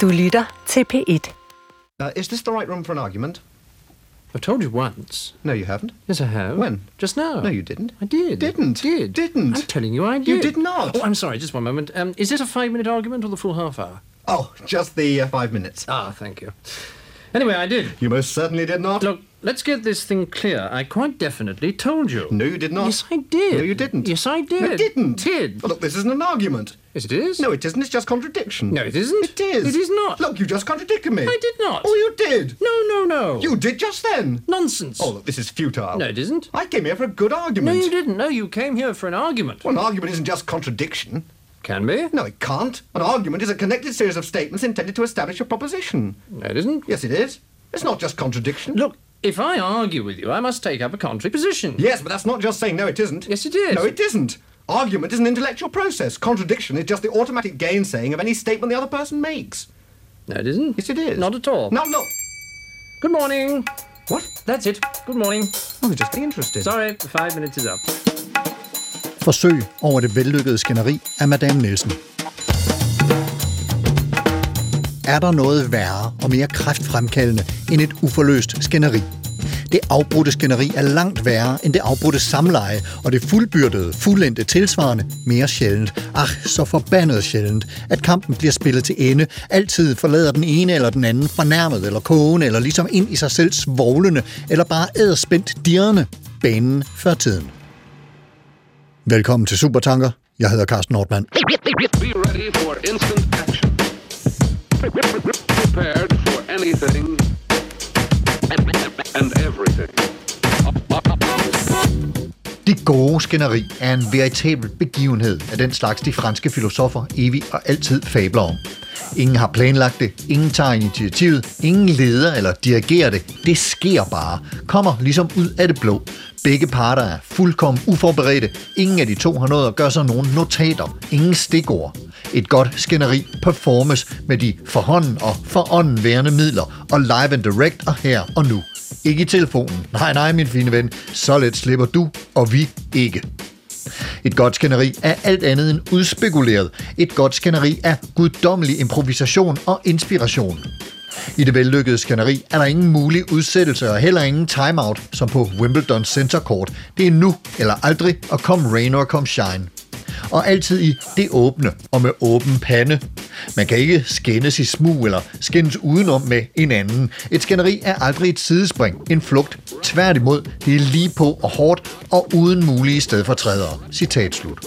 Du lytter til P1. Uh, is this the right room for an argument? I've told you once. No, you haven't. Yes, I have. When? Just now. No, you didn't. I did. Didn't. Did. Didn't. I'm telling you I did. You did not. Oh, I'm sorry. Just one moment. Um, is it a five-minute argument or the full half hour? Oh, just the uh, five minutes. Ah, thank you. Anyway, I did. You most certainly did not. Look, let's get this thing clear. I quite definitely told you. No, you did not. Yes, I did. No, you didn't. Yes, I did. No, you didn't. Did. Well, look, this isn't an argument. Yes, it is. No, it isn't. It's just contradiction. No, it isn't. It is. It is not. Look, you just contradicted me. I did not. Oh, you did. No, no, no. You did just then. Nonsense. Oh, look, this is futile. No, it isn't. I came here for a good argument. No, you didn't. No, you came here for an argument. Well, an argument isn't just contradiction. Can be. No, it can't. An argument is a connected series of statements intended to establish a proposition. No, it isn't. Yes, it is. It's not just contradiction. Look, if I argue with you, I must take up a contrary position. Yes, but that's not just saying no, it isn't. Yes, it is. No, it isn't. Argument is an intellectual process. Contradiction is just the automatic gainsaying of any statement the other person makes. No, it isn't. Yes, it is. Not at all. No, no. Good morning. What? That's it. Good morning. I was just being interested. Sorry, the five minutes is up. Forsøg over det vellykkede skænderi af Madame Nielsen. Er der noget værre og mere kræftfremkaldende end et uforløst skænderi? Det afbrudte skænderi er langt værre end det afbrudte samleje, og det fuldbyrdede, fuldendte tilsvarende mere sjældent. Ach, så forbandet sjældent, at kampen bliver spillet til ende. Altid forlader den ene eller den anden fornærmet eller kogende, eller ligesom ind i sig selv svoglende, eller bare æderspændt dirrende banen før tiden. Velkommen til Supertanker. Jeg hedder Carsten Nordmann. Be ready for instant action. Prepared for anything and everything. Det gode skænderi er en veritabel begivenhed af den slags, de franske filosofer evig og altid fabler om. Ingen har planlagt det, ingen tager initiativet, ingen leder eller dirigerer det. Det sker bare. Kommer ligesom ud af det blå. Begge parter er fuldkommen uforberedte. Ingen af de to har nået at gøre sig nogen notater. Ingen stikord. Et godt skænderi performes med de forhånden og forånden værende midler og live and direct og her og nu. Ikke i telefonen. Nej, nej, min fine ven. Så let slipper du og vi ikke. Et godt skænderi er alt andet end udspekuleret. Et godt skænderi er guddommelig improvisation og inspiration. I det vellykkede skænderi er der ingen mulig udsættelse og heller ingen timeout, som på Wimbledon Center Court. Det er nu eller aldrig, og kom rain or come shine. Og altid i det åbne og med åben pande. Man kan ikke skændes i smug eller skændes udenom med en anden. Et skænderi er aldrig et sidespring, en flugt. Tværtimod, det er lige på og hårdt og uden mulige stedfortrædere. Citat slut.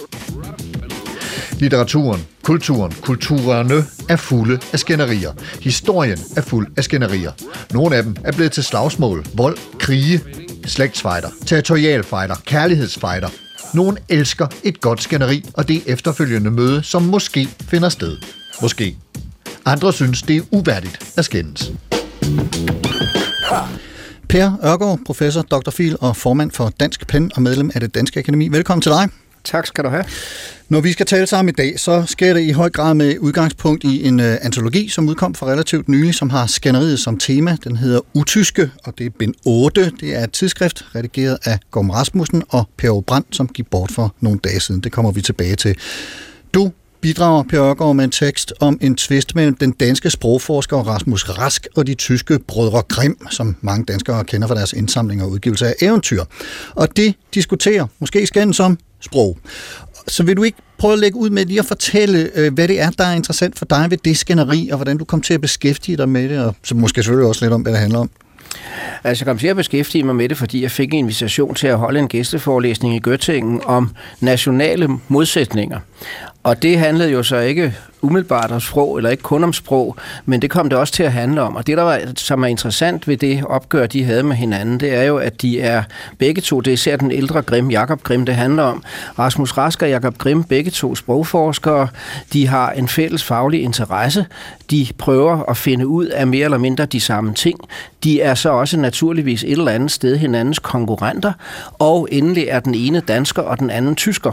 Litteraturen, kulturen, kulturerne er fulde af skænderier. Historien er fuld af skænderier. Nogle af dem er blevet til slagsmål, vold, krige, slægtsfejder, territorialfejder, kærlighedsfejder. Nogen elsker et godt skænderi og det efterfølgende møde, som måske finder sted. Måske. Andre synes, det er uværdigt at skændes. Per Ørgaard, professor, Dr. Phil og formand for Dansk Pen og medlem af det Danske Akademi. Velkommen til dig. Tak skal du have. Når vi skal tale sammen i dag, så sker det i høj grad med udgangspunkt i en øh, antologi, som udkom for relativt nylig, som har skænderiet som tema. Den hedder Utyske, og det er bind 8. Det er et tidsskrift, redigeret af Gorm Rasmussen og Per Brandt, som gik bort for nogle dage siden. Det kommer vi tilbage til. Du bidrager, Per Ørgaard, med en tekst om en tvist mellem den danske sprogforsker Rasmus Rask og de tyske brødre Grimm, som mange danskere kender fra deres indsamling og udgivelse af eventyr. Og det diskuterer, måske skændes om, sprog. Så vil du ikke prøve at lægge ud med lige at fortælle, øh, hvad det er, der er interessant for dig ved det skænderi, og hvordan du kom til at beskæftige dig med det, og så måske selvfølgelig også lidt om, hvad det handler om. Altså, jeg kom til at beskæftige mig med det, fordi jeg fik en invitation til at holde en gæsteforelæsning i Göttingen om nationale modsætninger. Og det handlede jo så ikke umiddelbart om sprog, eller ikke kun om sprog, men det kom det også til at handle om. Og det, der var, som er interessant ved det opgør, de havde med hinanden, det er jo, at de er begge to, det er især den ældre Grim, Jakob Grim, det handler om. Rasmus Rask og Jakob Grim, begge to sprogforskere, de har en fælles faglig interesse. De prøver at finde ud af mere eller mindre de samme ting. De er så også naturligvis et eller andet sted hinandens konkurrenter. Og endelig er den ene dansker og den anden tysker.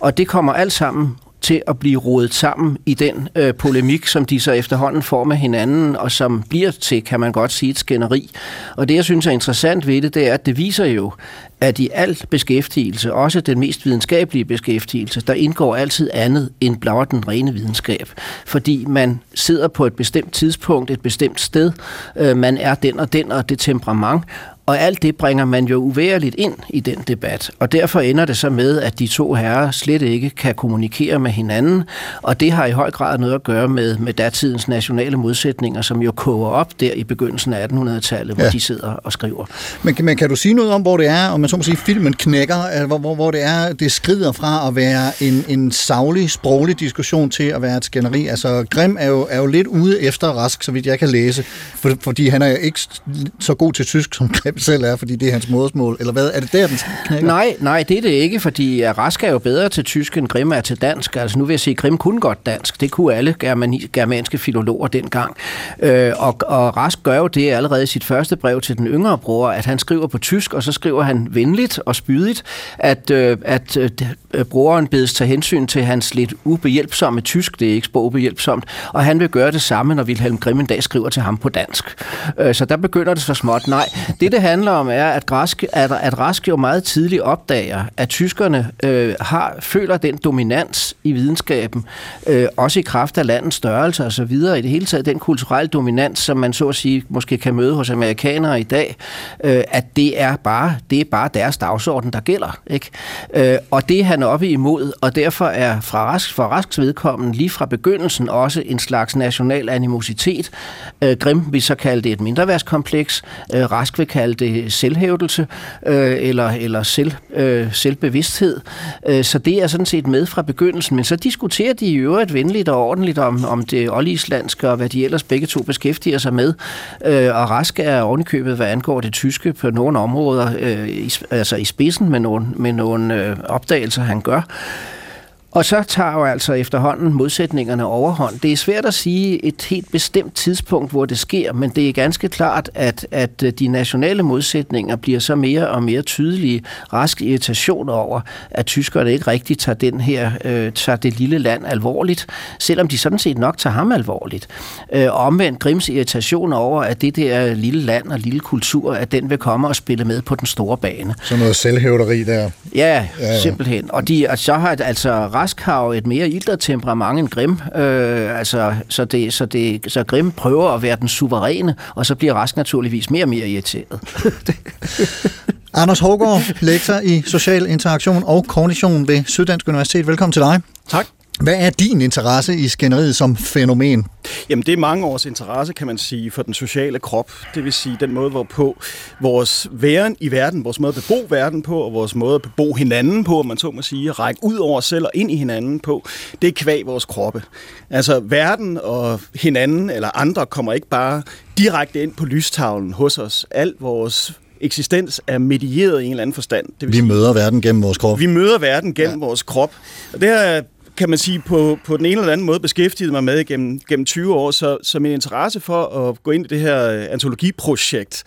Og det kommer alt sammen til at blive rodet sammen i den øh, polemik, som de så efterhånden får med hinanden, og som bliver til, kan man godt sige, et skænderi. Og det, jeg synes er interessant ved det, det er, at det viser jo, at i alt beskæftigelse, også den mest videnskabelige beskæftigelse, der indgår altid andet end blot den rene videnskab. Fordi man sidder på et bestemt tidspunkt, et bestemt sted, øh, man er den og den og det temperament, og alt det bringer man jo uværligt ind i den debat. Og derfor ender det så med, at de to herrer slet ikke kan kommunikere med hinanden. Og det har i høj grad noget at gøre med, med datidens nationale modsætninger, som jo koger op der i begyndelsen af 1800-tallet, hvor Ja. de sidder og skriver. Men, kan- men kan du sige noget om, hvor det er, om man så må sige, filmen knækker, altså, hvor, hvor, hvor det er, det skrider fra at være en, en savlig, sproglig diskussion til at være et skænderi? Altså, Grim er jo, er jo lidt ude efter Rask, så vidt jeg kan læse, for, fordi han er jo ikke så god til tysk, som Grim selv er, fordi det er hans modersmål, eller hvad? Er det der, den knækker? Nej, nej, det er det ikke, fordi Rask er jo bedre til tysk, end Grimm er til dansk. Altså nu vil jeg sige, Grimm kunne godt dansk. Det kunne alle germani, germanske filologer dengang. Øh, og, og Rask gør jo det allerede i sit første brev til den yngre bror, at han skriver på tysk, og så skriver han venligt og spydigt, at, øh, at øh, øh broren bedes tage hensyn til hans lidt ubehjælpsomme tysk. Det er ikke sprogubehjælpsomt. Og han vil gøre det samme, når Wilhelm Grimm en dag skriver til ham på dansk. Øh, så der begynder det så småt. Nej, det det handler om er, at, Rask, at, at Rask jo meget tidligt opdager, at tyskerne øh, har, føler den dominans i videnskaben, øh, også i kraft af landets størrelse og så videre. I det hele taget den kulturelle dominans, som man så at sige måske kan møde hos amerikanere i dag, øh, at det er bare det er bare deres dagsorden, der gælder. Ikke? Øh, og det er han oppe imod, og derfor er fra Rask, for Rasks vedkommende lige fra begyndelsen også en slags national animositet. Øh, Grim vil så kalde det et mindreværdskompleks. Øh, Rask vil kalde det selvhævdelse øh, eller, eller selv, øh, selvbevidsthed. Øh, så det er sådan set med fra begyndelsen. Men så diskuterer de i øvrigt venligt og ordentligt om, om det oldislandske og hvad de ellers begge to beskæftiger sig med. Øh, og Rask er ovenikøbet, hvad angår det tyske, på nogle områder, øh, i, altså i spidsen med nogle, med nogle øh, opdagelser, han gør. Og så tager jo altså efterhånden modsætningerne overhånd. Det er svært at sige et helt bestemt tidspunkt, hvor det sker, men det er ganske klart, at, at de nationale modsætninger bliver så mere og mere tydelige. Rask irritation over, at tyskerne ikke rigtig tager, den her, øh, tager det lille land alvorligt, selvom de sådan set nok tager ham alvorligt. Øh, omvendt Grims irritation over, at det der lille land og lille kultur, at den vil komme og spille med på den store bane. Sådan noget selvhævderi der. Ja, Ja, ja, ja. simpelthen. Og, de, og så har altså Rask har jo et mere ildret temperament end Grim. Øh, altså, så, det, så, det, så Grim prøver at være den suveræne, og så bliver Rask naturligvis mere og mere irriteret. Anders Hågaard, lektor i social interaktion og kognition ved Syddansk Universitet. Velkommen til dig. Tak. Hvad er din interesse i skænderiet som fænomen? Jamen, det er mange års interesse, kan man sige, for den sociale krop. Det vil sige den måde, hvorpå vores væren i verden, vores måde at bebo verden på, og vores måde at bebo hinanden på, om man så må sige, at række ud over os selv og ind i hinanden på, det er kvæg vores kroppe. Altså, verden og hinanden eller andre kommer ikke bare direkte ind på lystavlen hos os. Alt vores eksistens er medieret i en eller anden forstand. Det vil Vi møder verden gennem vores krop. vi møder verden gennem ja. vores krop. Og det har kan man sige, på, på den ene eller anden måde beskæftiget mig med gennem, gennem 20 år, så, så min interesse for at gå ind i det her øh, antologiprojekt,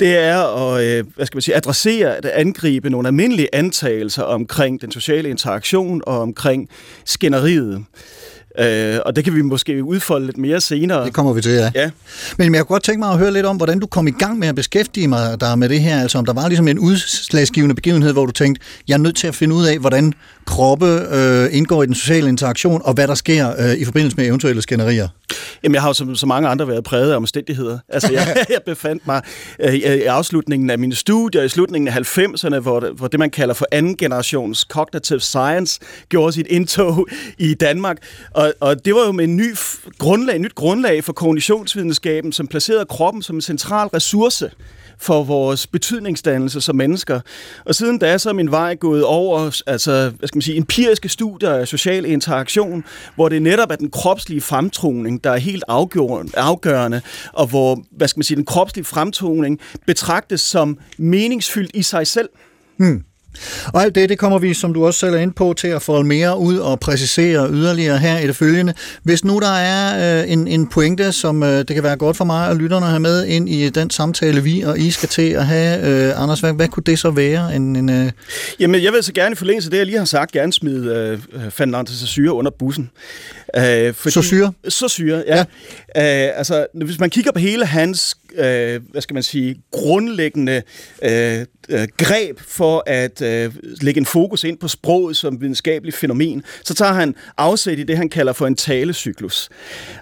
det er at øh, hvad skal man sige, adressere, at angribe nogle almindelige antagelser omkring den sociale interaktion og omkring skænderiet. Øh, og det kan vi måske udfolde lidt mere senere. Det kommer vi til, ja. Ja. Men jeg kunne godt tænke mig at høre lidt om, hvordan du kom i gang med at beskæftige mig der med det her. Altså om der var ligesom en udslagsgivende begivenhed, hvor du tænkte, jeg er nødt til at finde ud af, hvordan kroppe øh, indgår i den sociale interaktion, og hvad der sker øh, i forbindelse med eventuelle skænderier. Jamen, jeg har jo som så mange andre været præget af omstændigheder. Altså, jeg, jeg befandt mig øh, i i afslutningen af mine studier, i slutningen af 90'erne, hvor, det- hvor det, man kalder for anden generations cognitive science, gjorde sit indtog i Danmark. Og, og det var jo med en ny grundlag, nyt grundlag for kognitionsvidenskaben, som placerede kroppen som en central ressource for vores betydningsdannelse som mennesker. Og siden da så er min vej gået over altså, hvad skal man sige, empiriske studier af social interaktion, hvor det netop er den kropslige fremtoning, der er helt afgørende, afgørende og hvor hvad skal man sige, den kropslige fremtoning betragtes som meningsfyldt i sig selv. Hmm. Og alt det, det kommer vi, som du også selv er inde på, til at folde mere ud og præcisere yderligere her i det følgende. Hvis nu der er øh, en, en pointe, som øh, det kan være godt for mig og lytterne at have med ind i den samtale, vi og I skal til at have, øh, Anders, hvad, hvad kunne det så være? En, en, øh, Jamen, jeg vil så gerne i forlængelse af det, jeg lige har sagt, gerne smide øh, Fernandes Saussure under bussen. Øh, fordi, Saussure? Saussure, ja. ja. Øh, altså, hvis man kigger på hele hans, øh, hvad skal man sige, grundlæggende øh, øh, greb for at øh, lægge en fokus ind på sproget som videnskabeligt fænomen, så tager han afsæt i det, han kalder for en talecyklus.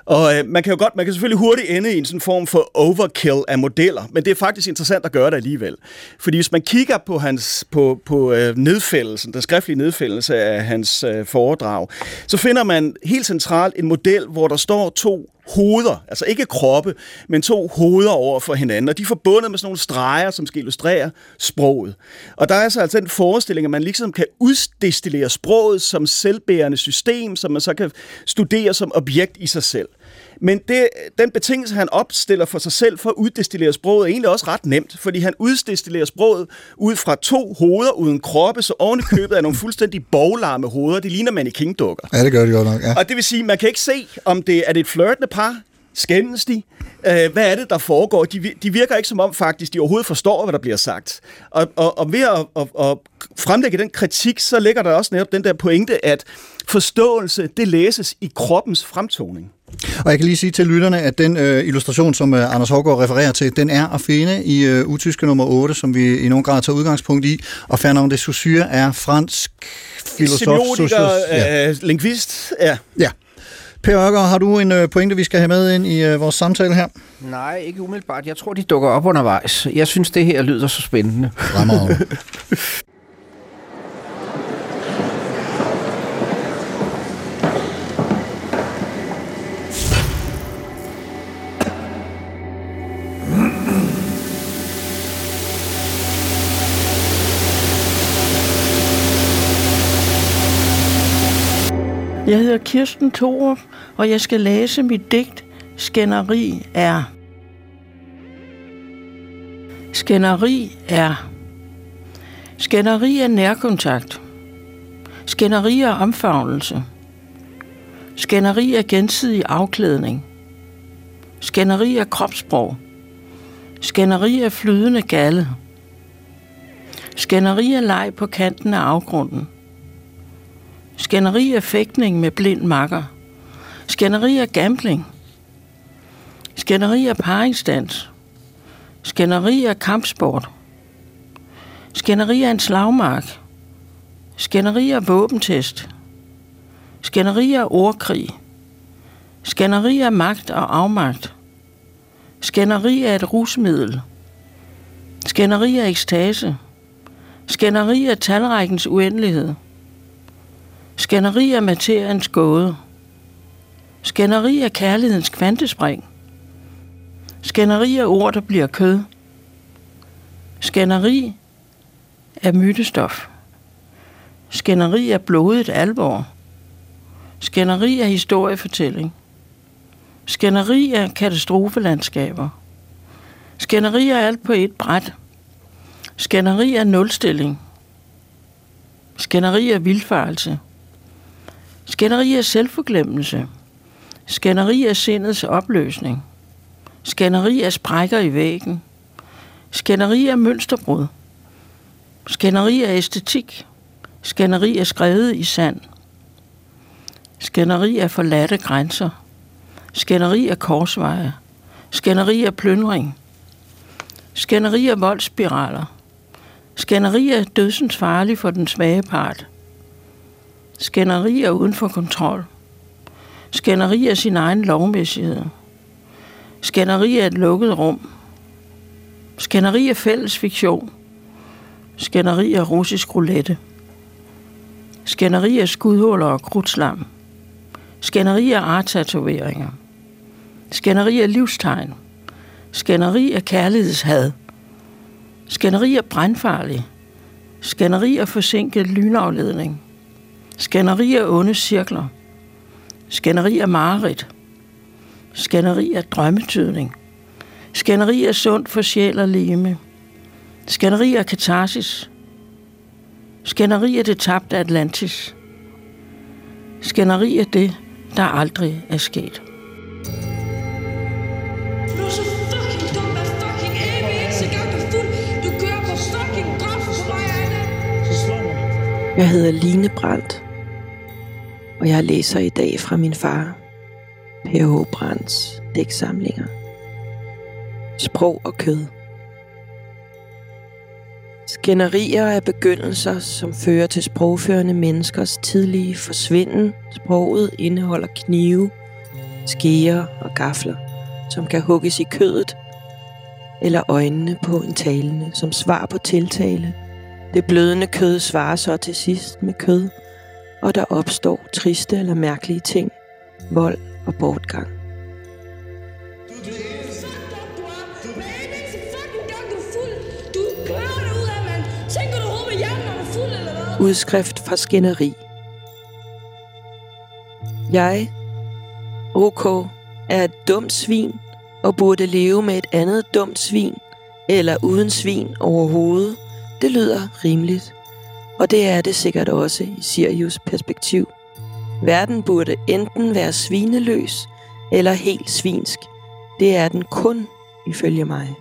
Og øh, man kan jo godt, man kan selvfølgelig hurtigt ende i en sådan form for overkill af modeller, men det er faktisk interessant at gøre det alligevel. Fordi hvis man kigger på hans på, på øh, nedfældelsen, den skriftlige nedfældelse af hans øh, foredrag, så finder man helt centralt en model, hvor der står to hoveder, altså ikke kroppe, men to hoveder over for hinanden, og de er forbundet med sådan nogle streger, som skal illustrere sproget. Og der er så altså den forestilling, at man ligesom kan uddestillere sproget som selvbærende system, som man så kan studere som objekt i sig selv. Men det, den betingelse, han opstiller for sig selv for at uddestillere sproget, er egentlig også ret nemt, fordi han uddestillerer sproget ud fra to hoveder uden kroppe, så oven i købet er nogle fuldstændig boglarme hoveder. Det ligner mannequin-dukker. Ja, det gør det godt nok, ja. Og det vil sige, man kan ikke se, om det er det et flirtende par, skændes de, øh, hvad er det, der foregår? De, de virker ikke som om faktisk, de overhovedet forstår, hvad der bliver sagt. Og, og, og ved at, at, at fremlægge den kritik, så ligger der også netop den der pointe, at forståelse, det læses i kroppens fremtoning. Og jeg kan lige sige til lytterne, at den øh, illustration, som øh, Anders Hårgaard refererer til, den er at finde i øh, utyske nummer 8, som vi i nogen grad tager udgangspunkt i. Og Fernand de Saussure er fransk filosof. Semiotiker, ja. øh, lingvist, ja. ja. Per Ørger, har du en øh, pointe, vi skal have med ind i øh, vores samtale her? Nej, ikke umiddelbart. Jeg tror, de dukker op undervejs. Jeg synes, det her lyder så spændende. Fremragende. Jeg hedder Kirsten Thorup, og jeg skal læse mit digt Skænderi er. Skænderi er. Skænderi er nærkontakt. Skænderi er omfavnelse. Skænderi er gensidig afklædning. Skænderi er kropssprog. Skænderi er flydende galle. Skænderi er leg på kanten af afgrunden. Skænderi er fægtning med blind makker. Skænderi er gambling. Skænderi er paringsdans. Skænderi er kampsport. Skænderi er en slagmark. Skænderi er våbentest. Skænderi er ordkrig. Skænderi er magt og afmagt. Skænderi er et rusmiddel. Skænderi er ekstase. Skænderi er talrækkens uendelighed. Skænderi er materiens gåde. Skænderi er kærlighedens kvantespring. Skænderi er ord, der bliver kød. Skænderi er mytestof. Skænderi er blodet alvor. Skænderi er historiefortælling. Skænderi er katastrofelandskaber. Skænderi er alt på et bræt. Skænderi er nulstilling. Skænderi er vildfarelse. Skænderi er selvforglemmelse. Skænderi er sindets opløsning. Skænderi er sprækker i væggen. Skænderi er mønsterbrud. Skænderi er æstetik. Skænderi er skrevet i sand. Skænderi er forladte grænser. Skænderi er korsveje. Skænderi er plyndring. Skænderi er voldsspiraler. Skænderi er dødsens farlig for den svage part. Skænderi er uden for kontrol. Skænderi er sin egen lovmæssighed. Skænderi er et lukket rum. Skænderi er fælles fiktion. Skænderi er russisk roulette. Skænderi er skudhuller og krudtslam. Skænderi er artatoveringer, Skænderi er livstegn. Skænderi er kærlighedshad. Skænderi er brandfarlig. Skænderi er forsinket lynafledning. Skænderi er onde cirkler. Skænderi er mareridt. Skænderi er drømmetydning. Skænderi er sundt for sjæl og leme. Skænderi er katarsis. Skænderi er det tabte Atlantis. Skænderi er det, der aldrig er sket. Jeg hedder Line Brandt og jeg læser i dag fra min far, P.H. Brands dæksamlinger. Sprog og kød. Skænderier er begyndelser, som fører til sprogførende menneskers tidlige forsvinden. Sproget indeholder knive, skeer og gafler, som kan hugges i kødet, eller øjnene på en talende, som svar på tiltale. Det blødende kød svarer så til sidst med kød, og der opstår triste eller mærkelige ting, vold og bortgang. Udskrift fra skænderi. Jeg, OK, er et dumt svin og burde leve med et andet dumt svin, eller uden svin overhovedet. Det lyder rimeligt. Og det er det sikkert også i Sirius perspektiv. Verden burde enten være svineløs eller helt svinsk. Det er den kun, ifølge mig.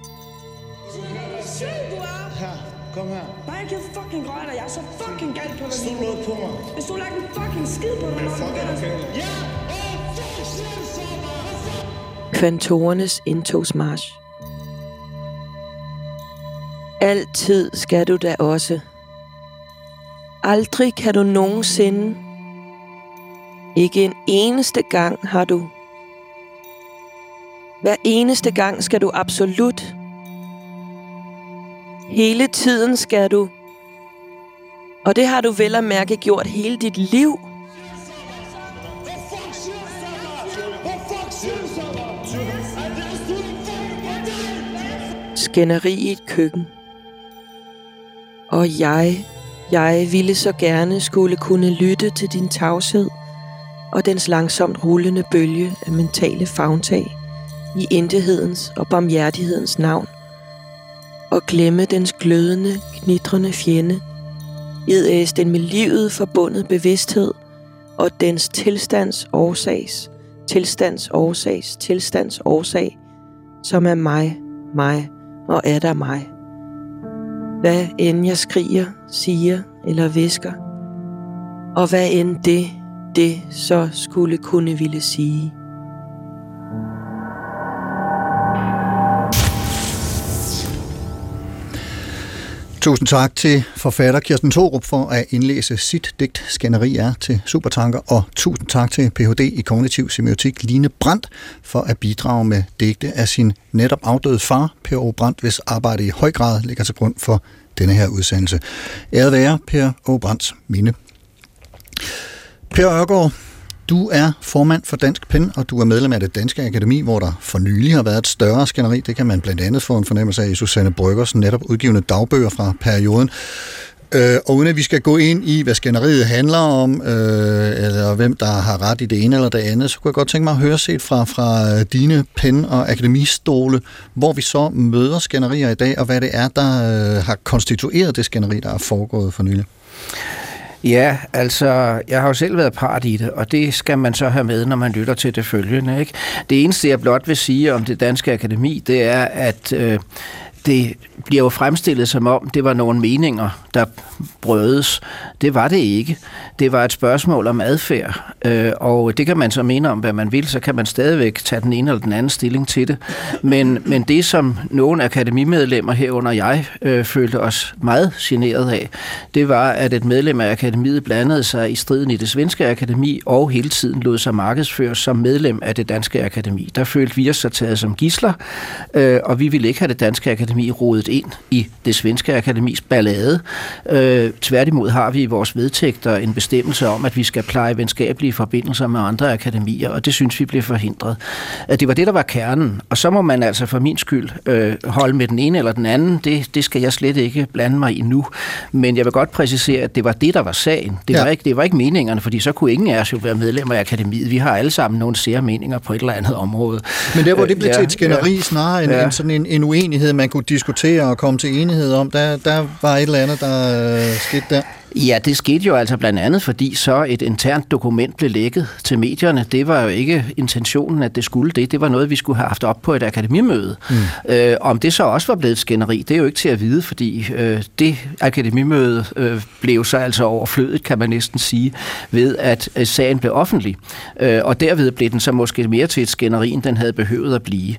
Kom her. Bare jeg kan fucking røre dig. Jeg er så fucking gal på dig. Stol noget på mig. Hvis du har lagt en fucking skid på dig, Men når du fuck er begynder- okay. Ja! Åh, fuck, shit, så meget. Kvantorernes indtogsmarsch. Altid skal du da også. Aldrig kan du nogensinde. Ikke en eneste gang har du. Hver eneste gang skal du absolut. Hele tiden skal du. Og det har du vel at mærke gjort hele dit liv. Skænderi i et køkken. Og jeg, jeg ville så gerne skulle kunne lytte til din tavshed og dens langsomt rullende bølge af mentale fagntag i intethedens og barmhjertighedens navn, og glemme dens glødende, knitrende fjende, idæs den med livet forbundet bevidsthed og dens tilstands årsags, tilstands årsags, tilstands årsag, som er mig, mig og er der mig. Hvad end jeg skriger, siger eller visker, og hvad end det, det så skulle kunne ville sige. Tusind tak til forfatter Kirsten Thorup for at indlæse sit digt Skænderi er til Supertanker, og tusind tak til Ph.D. i kognitiv semiotik Line Brandt for at bidrage med digte af sin netop afdøde far, Per O. Brandt, hvis arbejde i høj grad ligger til grund for denne her udsendelse. Æret være Per O. Brandts minde. Per Ørgaard, du er formand for Dansk Pen, og du er medlem af det Danske Akademi, hvor der for nylig har været et større skænderi. Det kan man blandt andet få en fornemmelse af i Susanne Bryggers netop udgivende dagbøger fra perioden. Øh, og uden at vi skal gå ind i, hvad skænderiet handler om, øh, eller hvem der har ret i det ene eller det andet, så kunne jeg godt tænke mig at høre set fra, fra øh, dine pen- og akademistole, hvor vi så møder skænderier i dag, og hvad det er, der øh, har konstitueret det skænderi, der er foregået for nylig. Ja, altså, jeg har jo selv været part i det, og det skal man så have med, når man lytter til det følgende. Ikke? Det eneste, jeg blot vil sige om det danske akademi, det er, at øh, det bliver jo fremstillet som om, det var nogle meninger, der brødes. Det var det ikke. Det var et spørgsmål om adfærd, øh, og det kan man så mene om, hvad man vil, så kan man stadigvæk tage den ene eller den anden stilling til det. Men, men det, som nogle akademimedlemmer herunder jeg øh, følte os meget generet af, det var, at et medlem af akademiet blandede sig i striden i det svenske akademi, og hele tiden lod sig markedsføre som medlem af det danske akademi. Der følte vi os så taget som gisler, øh, og vi ville ikke have det danske akademi rodet ind i det svenske akademis ballade. Øh, tværtimod har vi i vores vedtægter en bestemmelse om, at vi skal pleje venskabelige forbindelser med andre akademier, og det synes vi blev forhindret. At det var det, der var kernen, og så må man altså for min skyld øh, holde med den ene eller den anden. Det, det skal jeg slet ikke blande mig i nu. Men jeg vil godt præcisere, at det var det, der var sagen. Det, Ja. var, ikke, det var ikke meningerne, fordi så kunne ingen af os jo være medlemmer af akademiet. Vi har alle sammen nogle sære meninger på et eller andet område. Men der, hvor det blev Øh, til et skænderi ja. snarere end, Ja. end sådan en, en uenighed, man kunne diskutere og komme til enighed om, der, der var et eller andet, der øh, skete der. Ja, det skete jo altså blandt andet, fordi så et internt dokument blev lækket til medierne. Det var jo ikke intentionen, at det skulle det. Det var noget, vi skulle have haft op på et akademimøde. Mm. Øh, om det så også var blevet et skænderi, det er jo ikke til at vide, fordi øh, det akademimøde øh, blev så altså overflødet, kan man næsten sige, ved at øh, sagen blev offentlig. Øh, og derved blev den så måske mere til et skænderi, end den havde behøvet at blive.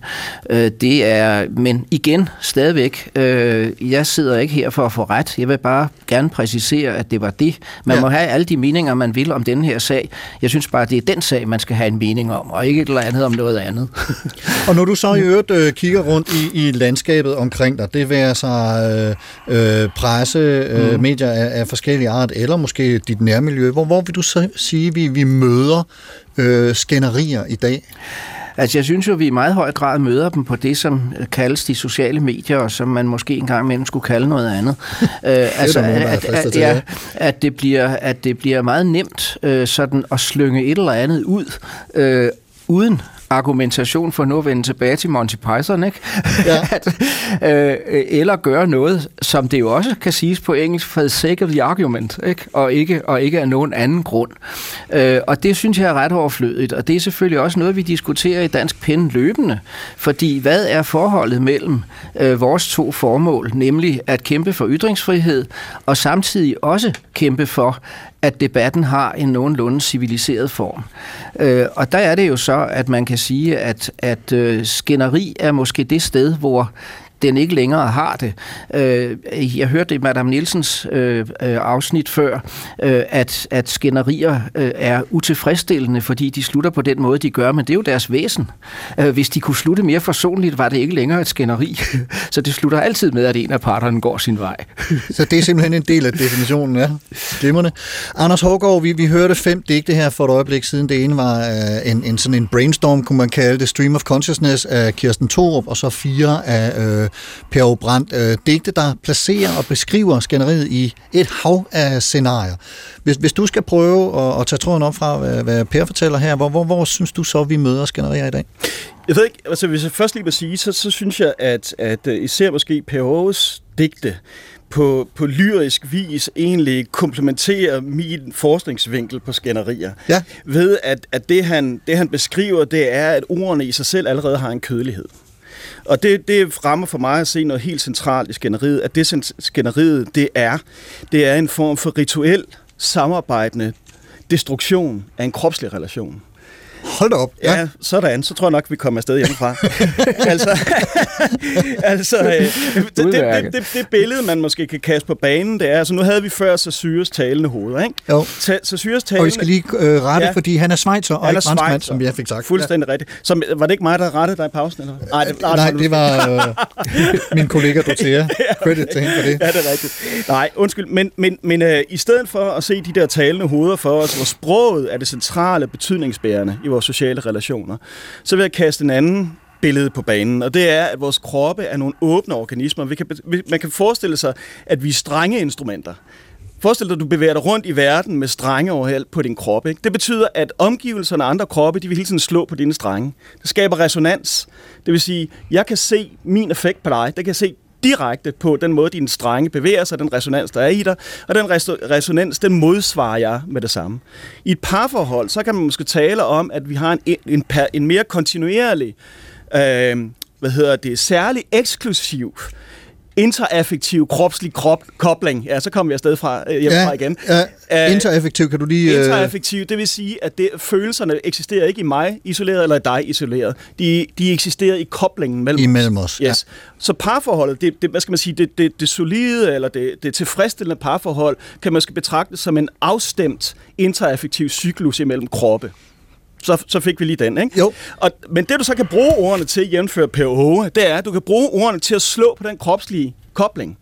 Øh, det er, men igen, stadigvæk, øh, jeg sidder ikke her for at få ret. Jeg vil bare gerne præcisere, at det var det. Man ja. må have alle de meninger, man vil om den her sag. Jeg synes bare, det er den sag, man skal have en mening om, og ikke et eller andet om noget andet. Og når du så i øvrigt øh, kigger rundt i, i landskabet omkring dig, det vil sig øh, øh, presse, øh, mm. medier af, af forskellige art, eller måske dit nærmiljø, hvor, hvor vil du så sige, vi, vi møder øh, skænderier i dag? Altså, jeg synes jo, vi i meget høj grad møder dem på det, som kaldes de sociale medier, og som man måske engang imellem skulle kalde noget andet. øh, altså, nogen, at, at, ja, at, det bliver, at det bliver meget nemt øh, sådan at slynge et eller andet ud, øh, uden argumentation for nu at vende tilbage til Monty Python, ikke? Ja. at, øh, eller gøre noget, som det jo også kan siges på engelsk, for the sake of the argument, ikke? Og, ikke, og ikke af nogen anden grund. Øh, og det synes jeg er ret overflødigt, og det er selvfølgelig også noget, vi diskuterer i Dansk Pen løbende, fordi hvad er forholdet mellem øh, vores to formål, nemlig at kæmpe for ytringsfrihed, og samtidig også kæmpe for, at debatten har en nogenlunde civiliseret form. Øh, og der er det jo så, at man kan sige, at, at øh, skænderi er måske det sted, hvor den ikke længere har det. Øh, jeg hørte i Madame Nielsens øh, øh afsnit før, øh, at, at skænderier øh, er utilfredsstillende, fordi de slutter på den måde, de gør, men det er jo deres væsen. Hvis de kunne slutte mere forsonligt, var det ikke længere et skænderi. Så det slutter altid med, at en af parterne går sin vej. Så det er simpelthen en del af definitionen, ja. Glimrende. Anders Hågaard, vi, vi hørte fem digte her for et øjeblik siden. Det ene var en, en sådan en brainstorm, kunne man kalde det, Stream of Consciousness af Kirsten Thorup, og så fire af øh, Per Brandt, øh, digte, der placerer og beskriver skænderiet i et hav af scenarier. Hvis, hvis du skal prøve at, at tage tråden op fra, hvad, hvad Per fortæller her, hvor, hvor, hvor synes du så, vi møder skænderier i dag? Jeg ved ikke, altså hvis jeg først lige vil sige, så, så synes jeg, at, at øh, især måske Per digte, på, på lyrisk vis egentlig komplementerer min forskningsvinkel på skænderier. Ja. Ved at, at det, han, det han beskriver, det er, at ordene i sig selv allerede har en kødelighed. Og det, det rammer for mig at se noget helt centralt i skænderiet, at det skænderiet, det er, det er en form for rituel samarbejdende destruktion af en kropslig relation. Hold da op. Ja, ja sådan. Så tror jeg nok, vi kommer afsted hjemmefra. altså, altså øh, det, det, det, det, det billede, man måske kan kaste på banen, det er, altså nu havde vi før Sasyres talende hoved, ikke? Jo. Ta- Sasyres talende... Og vi skal lige øh, rette, ja. fordi han er svejser og ikke franskmand, som jeg fik sagt. Fuldstændig ja. rigtigt. Så var det ikke mig, der rettede dig i pausen? Eller? Nej, det, nej, nej, det var øh, min kollega Dorthea. Credit til hende for det. Ja, det er rigtigt. Nej, undskyld. Men, men, men øh, i stedet for at se de der talende hoveder for os, hvor sproget er det centrale betydningsbærende i vores sociale relationer, så vil jeg kaste en anden billede på banen, og det er, at vores kroppe er nogle åbne organismer. Vi kan, man kan forestille sig, at vi er strenge instrumenter. Forestil dig, at du bevæger dig rundt i verden med strenge overalt på din krop. Ikke? Det betyder, at omgivelserne og andre kroppe, de vil hele tiden slå på dine strenge. Det skaber resonans. Det vil sige, jeg kan se min effekt på dig. Det kan jeg se direkte på den måde, din strenge bevæger sig, den resonans, der er i dig, og den resonans, den modsvarer jeg med det samme. I et parforhold, så kan man måske tale om, at vi har en, en, en mere kontinuerlig, øh, hvad hedder det, særlig eksklusiv interaffektiv kropslig krop kobling. Ja, så kommer vi afsted fra øh, hjemmefra ja, igen. Ja, uh, interaffektiv, kan du lige... Uh... Interaffektiv, det vil sige, at det, følelserne eksisterer ikke i mig isoleret eller i dig isoleret. De, de eksisterer i koblingen mellem, Imellem os. Yes. Ja. Så parforholdet, det, det, hvad skal man sige, det, det, det solide eller det, det tilfredsstillende parforhold, kan man skal betragte som en afstemt interaffektiv cyklus imellem kroppe så, så fik vi lige den, ikke? Jo. Og, men det du så kan bruge ordene til, jævnfør Per Åge, det er, at du kan bruge ordene til at slå på den kropslige kobling.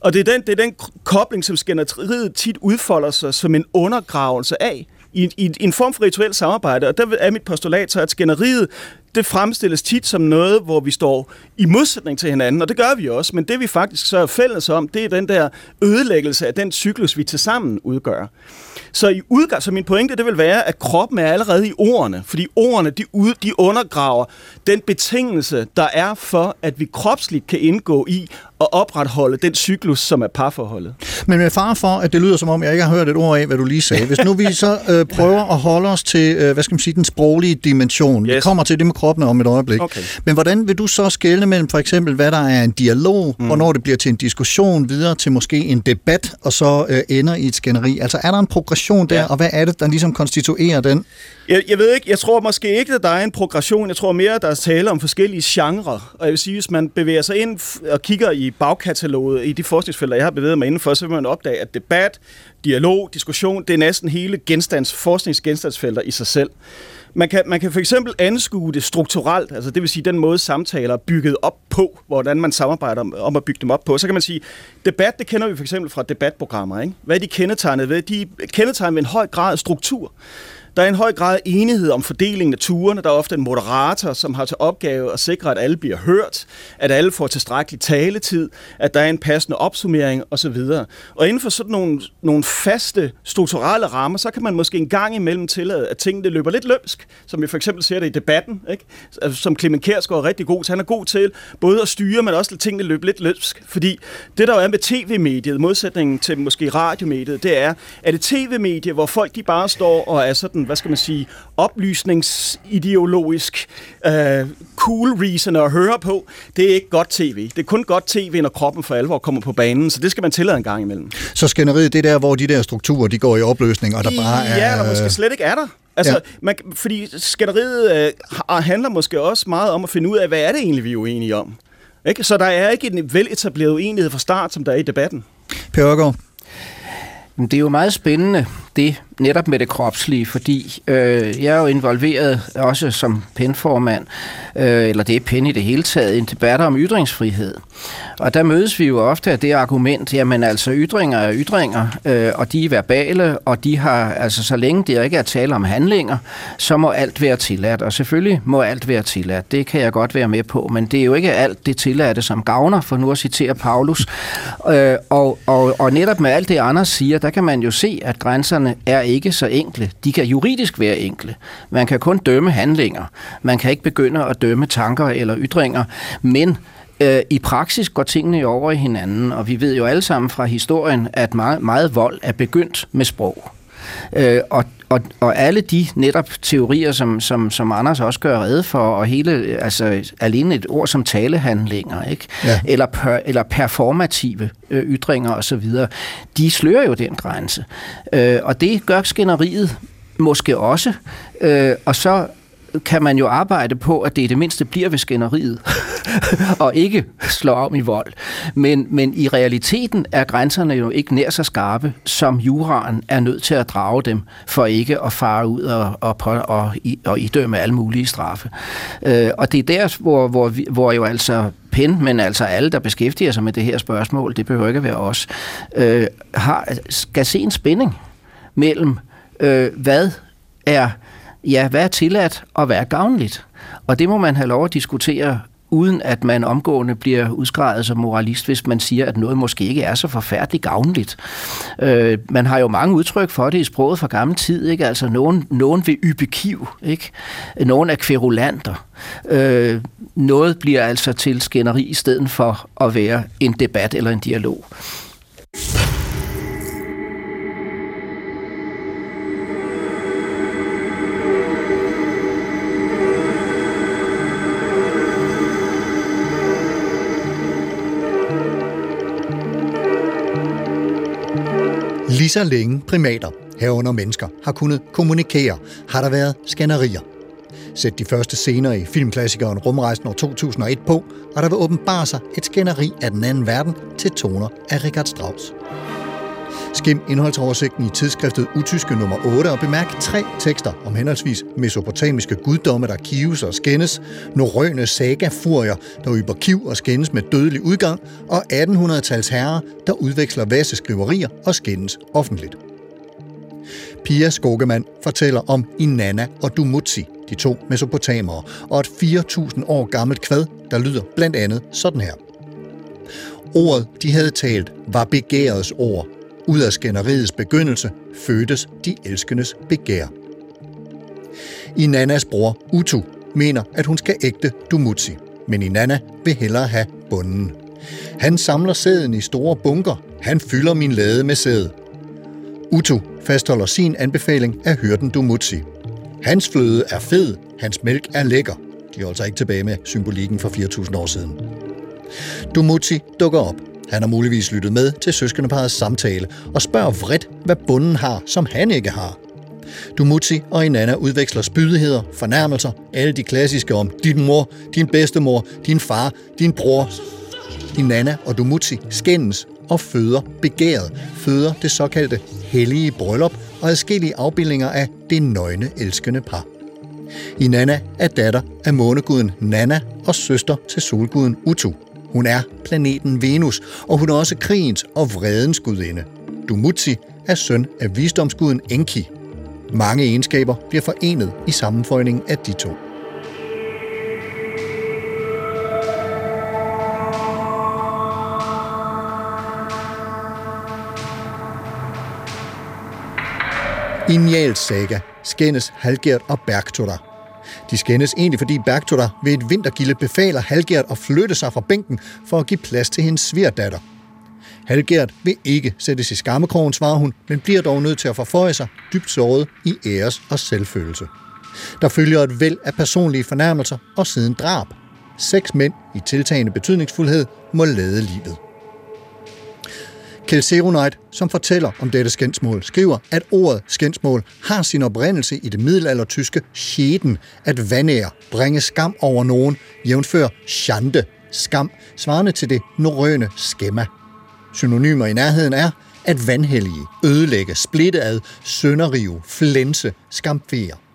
Og det er den, det er den kobling, som skænderiet tit udfolder sig som en undergravelse af, i, i, i en form for rituelt samarbejde. Og der er mit postulat så, at skænderiet, det fremstilles tit som noget, hvor vi står i modsætning til hinanden, og det gør vi også, men det vi faktisk så er fælles om, det er den der ødelæggelse af den cyklus, vi tilsammen udgør. Så i udgang, så min pointe, det vil være, at kroppen er allerede i ordene, fordi ordene, de, ud, de undergraver den betingelse, der er for, at vi kropsligt kan indgå i og opretholde den cyklus, som er parforholdet. Men med far for, at det lyder som om, jeg ikke har hørt et ord af, hvad du lige sagde. Hvis nu vi så øh, prøver at holde os til, øh, hvad skal man sige, den sproglige dimension. Yes. Vi kommer til det med kroppen om et øjeblik. Okay. Men hvordan vil du så skelne mellem for eksempel, hvad der er en dialog, mm. hvornår det bliver til en diskussion, videre til måske en debat, og så øh, ender i et skænderi? Altså er der en progression der, ja. Og hvad er det, der ligesom konstituerer den? Jeg, jeg ved ikke, jeg tror måske ikke, at der er en progression. Jeg tror mere, at der er tale om forskellige genrer. Og jeg vil sige, hvis man bevæger sig ind og kigger i bagkataloget, i de forskningsfelter, jeg har bevæget mig indenfor, så vil man opdage, at debat, dialog, diskussion, det er næsten hele genstands, forskningsgenstandsfelter i sig selv. Man kan, man kan for eksempel anskue det strukturelt, altså det vil sige den måde samtaler er bygget op på, hvordan man samarbejder om, om at bygge dem op på. Så kan man sige, debat, det kender vi for eksempel fra debatprogrammer. Ikke? Hvad er de kendetegnet ved? De er kendetegnet ved en høj grad af struktur. Der er en høj grad af enighed om fordelingen af turene. Der er ofte en moderator, som har til opgave at sikre, at alle bliver hørt, at alle får tilstrækkelig taletid, at der er en passende opsummering osv. Og inden for sådan nogle, nogle faste strukturelle rammer, så kan man måske en gang imellem tillade, at tingene løber lidt lømsk, som vi for eksempel ser det i debatten, ikke? Altså, som Clement Kjærsgaard er rigtig god til. Han er god til både at styre, men også at tingene løbe lidt lømsk. Fordi det, der jo er med tv-mediet, modsætningen til måske radiomediet, det er, at det tv-medie, hvor folk de bare står og er sådan, hvad skal man sige, oplysningsideologisk uh, cool reason at høre på, det er ikke godt tv. Det er kun godt tv, når kroppen for alvor kommer på banen, så det skal man tillade en gang imellem. Så skænderiet, det er der, hvor de der strukturer, de går i opløsning, og der bare er... Ja, eller måske slet ikke er der. Altså, Ja. man, fordi skænderiet øh, handler måske også meget om at finde ud af, hvad er det egentlig, vi er uenige om. Ikke? Så der er ikke en veletableret uenighed fra start, som der er i debatten. Per Ørgaard, Det er jo meget spændende, det netop med det kropslige, fordi øh, jeg er jo involveret også som penformand, øh, eller det er pen i det hele taget, i en debat om ytringsfrihed. Og der mødes vi jo ofte af det argument, jamen altså ytringer er ytringer, øh, og de er verbale, og de har, altså så længe det ikke er tale om handlinger, så må alt være tilladt. Og selvfølgelig må alt være tilladt, det kan jeg godt være med på, men det er jo ikke alt det tilladte, som gavner, for nu at citere Paulus. Øh, og, og, og netop med alt det, Anders siger, der kan man jo se, at grænserne er ikke så enkle. De kan juridisk være enkle. Man kan kun dømme handlinger. Man kan ikke begynde at dømme tanker eller ytringer, men Øh, I praksis går tingene jo over i hinanden, og vi ved jo alle sammen fra historien, at meget, meget vold er begyndt med sprog. Øh, og, og, og alle de netop teorier, som, som, som Anders også gør rede for, og hele, altså alene et ord som talehandlinger, ikke? Ja. Eller, per, eller performative øh, ytringer osv., de slører jo den grænse. Øh, og det gør skænderiet måske også, øh, og så kan man jo arbejde på, at det i det mindste bliver ved skænderiet, og ikke slår om i vold. Men, men i realiteten er grænserne jo ikke nær så skarpe, som juraen er nødt til at drage dem, for ikke at fare ud og, og, på, og, i, og idømme alle mulige straffe. Øh, og det er der, hvor, hvor, vi, hvor jo altså PEN, men altså alle, der beskæftiger sig med det her spørgsmål, det behøver ikke at være os, øh, har, skal se en spænding mellem, øh, hvad er ja, hvad er tilladt og hvad er gavnligt? Og det må man have lov at diskutere uden at man omgående bliver udskrevet som moralist, hvis man siger, at noget måske ikke er så forfærdeligt gavnligt. Øh, man har jo mange udtryk for det i sproget fra gammel tid, ikke? Altså, nogen, nogen vil yppe kiv, ikke? Nogen er kverulanter. Øh, noget bliver altså til skænderi i stedet for at være en debat eller en dialog. Lige så længe primater, herunder mennesker, har kunnet kommunikere, har der været skænderier. Sæt de første scener i filmklassikeren Rumrejsen år 2001 på, og der vil åbenbare sig et skænderi af den anden verden til toner af Richard Strauss. Skim indholdsoversigten i tidsskriftet Utyske nummer 8 og bemærk tre tekster om henholdsvis mesopotamiske guddomme, der kives og skændes, norrøne sagafurier, der yber kiv og skændes med dødelig udgang, og 1800-tals herrer, der udveksler vasse skriverier og skændes offentligt. Pia Skogemann fortæller om Inanna og Dumutsi, de to mesopotamere, og et 4.000 år gammelt kvad, der lyder blandt andet sådan her. Ordet, de havde talt, var begærets ord. Ud af skænderiets begyndelse fødtes de elskendes begær. Inannas bror, Utu, mener, at hun skal ægte Dumutsi, men Inanna vil hellere have bunden. Han samler sæden i store bunker. Han fylder min lade med sæd. Utu fastholder sin anbefaling af hyrden Dumutsi. Hans fløde er fed, hans mælk er lækker. De er altså ikke tilbage med symbolikken fra 4.000 år siden. Dumutsi dukker op. Han har muligvis lyttet med til søskendeparets samtale og spørger vredt, hvad bunden har, som han ikke har. Dumuzi og Inanna udveksler spydigheder, fornærmelser, alle de klassiske om din mor, din bedstemor, din far, din bror. Inanna og Dumuzi skændes og føder begæret, føder det såkaldte hellige bryllup og adskillige afbildninger af det nøgne elskende par. Inanna er datter af måneguden Nana og søster til solguden Utu. Hun er planeten Venus, og hun er også krigens og vredens gudinde. Dumuzi er søn af visdomsguden Enki. Mange egenskaber bliver forenet i sammenføjningen af de to. I Njæls saga skændes Halgert og Bergtura. De skændes egentlig, fordi Bergtura ved et vintergilde befaler Halgert at flytte sig fra bænken for at give plads til hendes svigerdatter. Halgert vil ikke sættes i skammekrogen, svarer hun, men bliver dog nødt til at forføje sig dybt såret i æres- og selvfølelse. Der følger et væld af personlige fornærmelser og siden drab. Seks mænd i tiltagende betydningsfuldhed må lade livet. Kjell Seronite, som fortæller om dette skændsmål, skriver, at ordet skændsmål har sin oprindelse i det middelaldertyske scheden, at vandære, bringe skam over nogen, jævnfør schande, skam, svarende til det norrøne skemma. Synonymer i nærheden er at vandhellige, ødelægge, splitte ad, sønderrive, flænse, skamfere.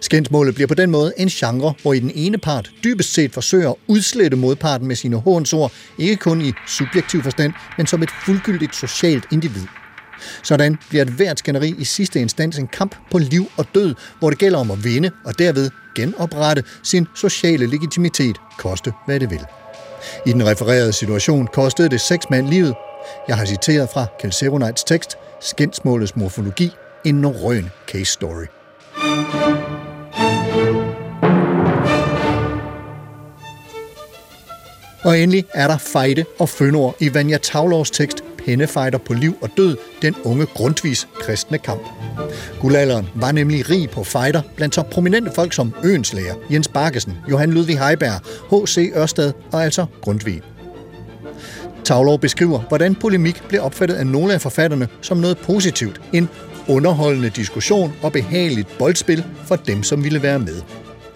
Skændsmålet bliver på den måde en genre, hvor i den ene part dybest set forsøger at udslette modparten med sine hånsord, ikke kun i subjektiv forstand, men som et fuldgyldigt socialt individ. Sådan bliver et hvert skænderi i sidste instans en kamp på liv og død, hvor det gælder om at vinde og derved genoprette sin sociale legitimitet, koste hvad det vil. I den refererede situation kostede det seks mand livet. Jeg har citeret fra Kjell tekst, Skændsmålets morfologi, en norrøn case story. Og endelig er der fejde og fønord i Vanja Tavlovs tekst Pennefejder på liv og død, den unge grundvis kristne kamp. Guldalderen var nemlig rig på fejder blandt så prominente folk som Øenslæger, Jens Barkesen, Johan Ludvig Heiberg, H.C. Ørsted og altså Grundtvig. Tavlov beskriver, hvordan polemik blev opfattet af nogle af forfatterne som noget positivt, en underholdende diskussion og behageligt boldspil for dem, som ville være med.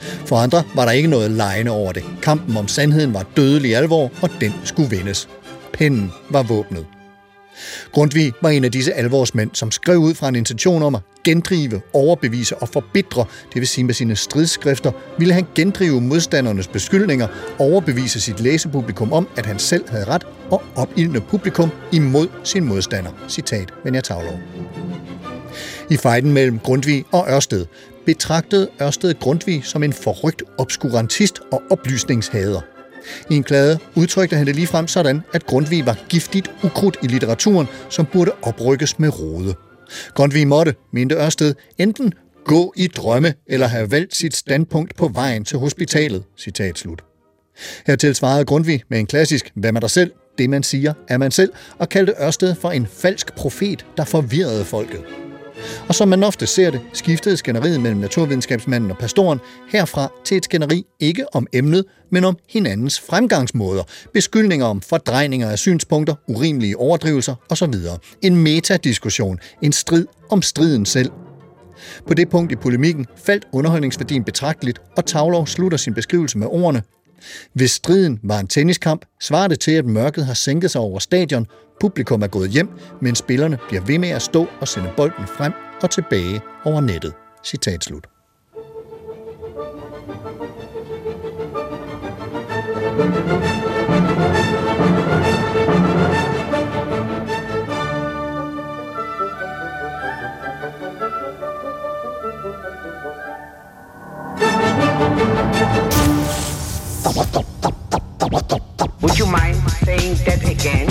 For andre var der ikke noget lejende over det. Kampen om sandheden var dødelig alvor, og den skulle vindes. Pennen var våbnet. Grundtvig var en af disse alvorsmænd, som skrev ud fra en intention om at gendrive, overbevise og forbitre, det vil sige med sine stridsskrifter, ville han gendrive modstandernes beskyldninger, overbevise sit læsepublikum om, at han selv havde ret, og opildne publikum imod sin modstander. Citat Venja Tavlov. I fejden mellem Grundtvig og Ørsted betragtede Ørsted Grundtvig som en forrygt obskurantist og oplysningshader. I en klade udtrykte han det ligefrem sådan, at Grundtvig var giftigt ukrudt i litteraturen, som burde oprykkes med rode. Grundtvig måtte, mente Ørsted, enten gå i drømme eller have valgt sit standpunkt på vejen til hospitalet. Citat slut. Hertil svarede Grundtvig med en klassisk, hvad man der selv, det man siger, er man selv, og kaldte Ørsted for en falsk profet, der forvirrede folket. Og som man ofte ser det, skiftede skænderiet mellem naturvidenskabsmanden og pastoren herfra til et skænderi ikke om emnet, men om hinandens fremgangsmåder, beskyldninger om fordrejninger af synspunkter, urimelige overdrivelser osv. En metadiskussion, en strid om striden selv. På det punkt i polemikken faldt underholdningsværdien betragteligt, og Tavlov slutter sin beskrivelse med ordene hvis striden var en tenniskamp, svarer det til, at mørket har sænket sig over stadion, publikum er gået hjem, men spillerne bliver ved med at stå og sende bolden frem og tilbage over nettet. Citat slut. Would you mind saying that again?